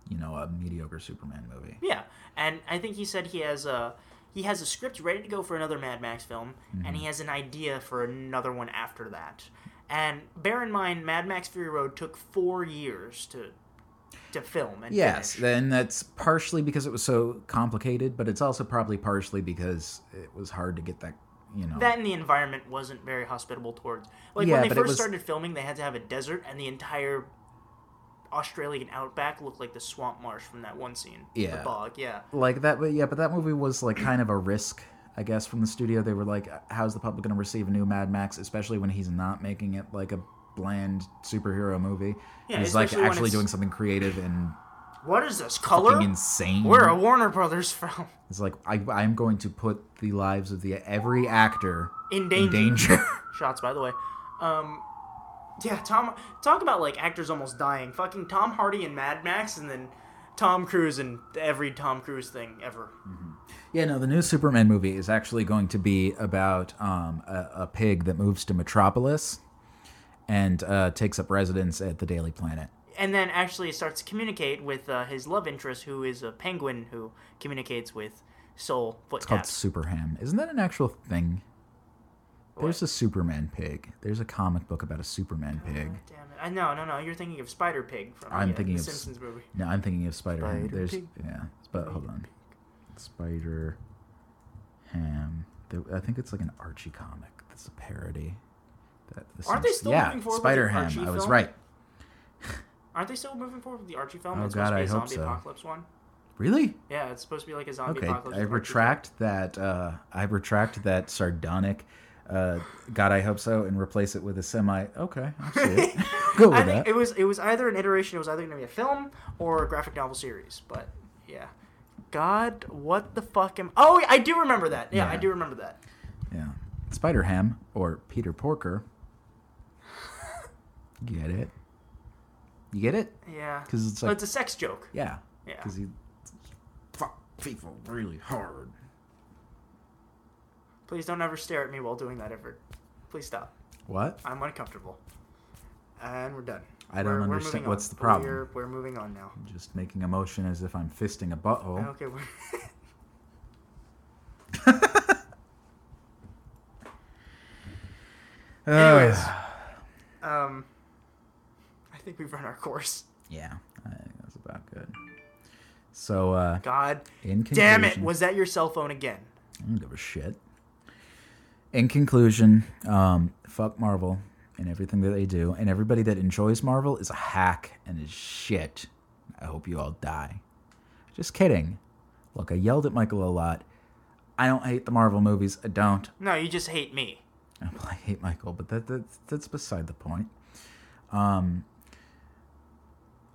you know, a mediocre Superman movie. Yeah, and I think he said he has a he has a script ready to go for another Mad Max film, and Mm-hmm. he has an idea for another one after that. And bear in mind, Mad Max Fury Road took four years to to film and Yes, finish. and that's partially because it was so complicated, but it's also probably partially because it was hard to get that, you know. That and the environment wasn't very hospitable towards. Like Yeah, when they first was- started filming, they had to have a desert, and the entire Australian outback looked like the swamp marsh from that one scene. Yeah. the bog. Yeah, like that but yeah but that movie was like kind of a risk i guess from the studio they were like how's the public going to receive a new mad max especially when he's not making it like a bland superhero movie Yeah, he's like actually doing something creative and what is this color? insane We're a Warner Brothers film. it's like I, i'm going to put the lives of the every actor In in danger. danger Shots, by the way. Um, yeah, Tom. Talk about like actors almost dying. Fucking Tom Hardy in Mad Max, and then Tom Cruise in every Tom Cruise thing ever. Yeah, no, the new Superman movie is actually going to be about um, a, a pig that moves to Metropolis and uh, takes up residence at the Daily Planet. And then actually starts to communicate with uh, his love interest, who is a penguin who communicates with Soul Foot It's called Tap. Superham. Isn't that an actual thing? There's a Superman pig. There's a comic book about a Superman pig. Damn it! I know, no, no. You're thinking of Spider Pig from I'm the, uh, thinking the of- Simpsons movie. No, I'm thinking of Spider Ham. Spider There's Pig. yeah, but hold on, Spider Ham. I think it's like an Archie comic. That's a parody. Aren't they still yeah, moving forward with Spider the Ham. Archie I was film? right. Aren't they still moving forward with the Archie film? Oh, it's God, supposed to be I hope zombie so. apocalypse one. Really? Yeah, it's supposed to be like a zombie Okay, apocalypse. I with film. retract that. Uh, I retract that sardonic. Uh, God, I hope so, and replace it with a semi. Okay, I'll see it. Go with I think that. it was it was either an iteration. It was either going to be a film or a graphic novel series. But yeah, God, what the fuck am? Oh, I do remember that. Yeah, I do remember that. Yeah. Spider Ham or Peter Porker. Get it? You get it? Yeah, 'Cause it's But like- it's a sex joke. Yeah. Yeah. Because he fuck people really hard. Please don't ever stare at me while doing that ever. Please stop. What? I'm uncomfortable. And we're done. I don't We're- we're understand- what's on. the problem? We're, we're moving on now. I'm just making a motion as if I'm fisting a butthole. Okay. We're Anyways, um, think we've run our course. yeah, I think that's about good. So, uh, God in damn it! Was that your cell phone again? I don't give a shit. In conclusion, um, fuck Marvel and everything that they do, and everybody that enjoys Marvel is a hack and is shit. I hope you all die. Just kidding. Look, I yelled at Michael a lot. I don't hate the Marvel movies. I don't. No, you just hate me. I hate Michael, but that, that's that's beside the point. Um,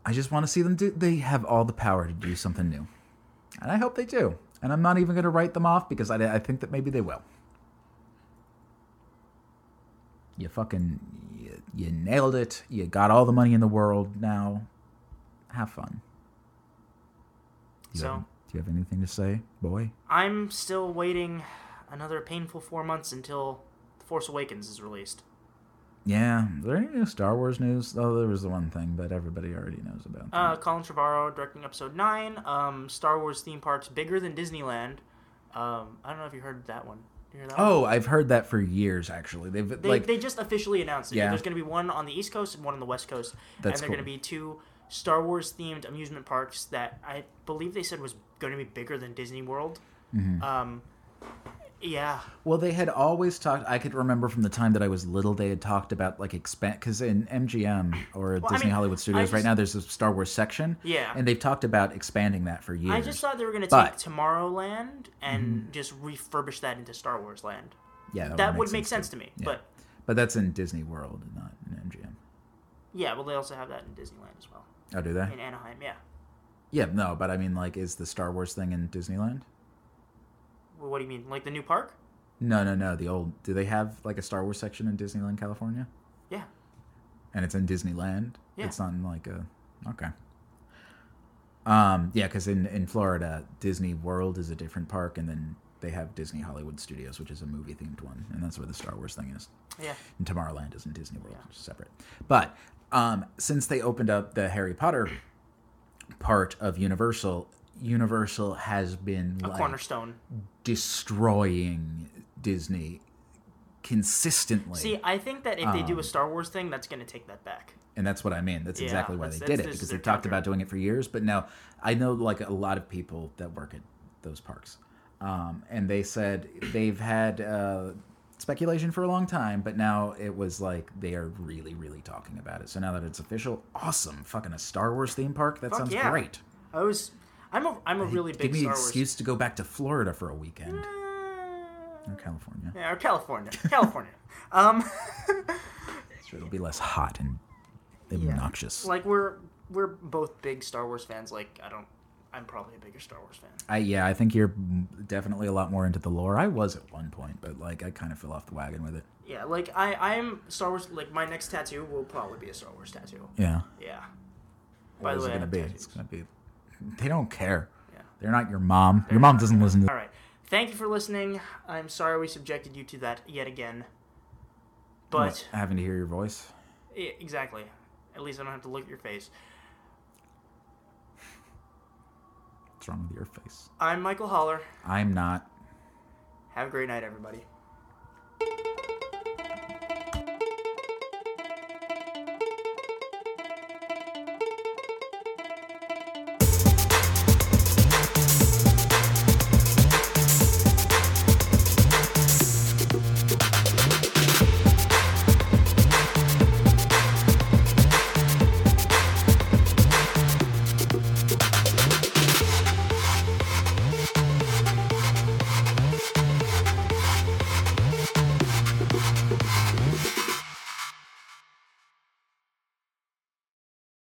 I just want to see them do. They have all the power to do something new, and I hope they do. And I'm not even going to write them off because I, I think that maybe they will. You fucking you, you nailed it. You got all the money in the world. Now, have fun. You So- have, do you have anything to say, boy? I'm still waiting another painful four months until Force Awakens is released. Yeah, is there any new Star Wars news? Oh, there was the one thing, but everybody already knows about. that. Uh, Colin Trevorrow directing Episode Nine. Um, Star Wars theme parks bigger than Disneyland. Um, I don't know if you heard that one. Hear that one? Oh, I've heard that for years. Actually, they've They, like they just officially announced it. Yeah. There's going to be one on the East Coast and one on the West Coast. That's and they're cool. going to be two Star Wars themed amusement parks that I believe they said was going to be bigger than Disney World. Mm-hmm. Um, yeah. well, they had always talked. I could remember from the time that I was little, they had talked about like expand because in MGM or I Disney mean, Hollywood Studios I right now, there's a Star Wars section. Yeah. and they've talked about expanding that for years. I just thought they were going to take Tomorrowland and Mm-hmm. just refurbish that into Star Wars Land. yeah, That would make sense to me. Yeah. But But that's in Disney World, not in MGM. yeah, well, they also have that in Disneyland as well. Oh, do they? In Anaheim, yeah. Yeah, no, but I mean, like, is the Star Wars thing in Disneyland? What do you mean? Like the new park? No, no, no. The old. Do they have like a Star Wars section in Disneyland, California? Yeah. and it's in Disneyland. Yeah. It's not in like a okay. Um, yeah, because in in Florida, Disney World is a different park, and then they have Disney Hollywood Studios, which is a movie themed one, and that's where the Star Wars thing is. Yeah. And Tomorrowland is in Disney World, which is separate. But um, since they opened up the Harry Potter part of Universal, Universal has been A like cornerstone. Destroying Disney consistently. See, I think that if they do Um, a Star Wars thing, that's going to take that back. And that's what I mean. That's Yeah, exactly why that's- they did it because they've talked counter. about doing it for years. But now I know like a lot of people that work at those parks, um, and they said they've had uh, speculation for a long time, but now it was like they are really, really talking about it. So now that it's official, awesome! Fucking a Star Wars theme park. That Fuck sounds yeah. great. I was, I'm a, I'm a really Give big me Star an Wars. excuse to go back to Florida for a weekend Uh, or California. Yeah, or California, California. um, So it'll be less hot and obnoxious. like we're we're both big Star Wars fans. Like I don't, I'm probably a bigger Star Wars fan. I yeah, I think you're definitely a lot more into the lore. I was at one point, but like I kind of fell off the wagon with it. Yeah, like I, I'm Star Wars. Like my next tattoo will probably be a Star Wars tattoo. Yeah. Yeah. What By the way, it gonna be? tattoos. It's gonna be. They don't care. Yeah. They're not your mom. Your mom doesn't listen to. All right. Thank you for listening. I'm sorry we subjected you to that yet again. But having to hear your voice. Yeah, exactly. At least I don't have to look at your face. What's wrong with your face? I'm Michael Holler. I'm not. Have a great night, everybody.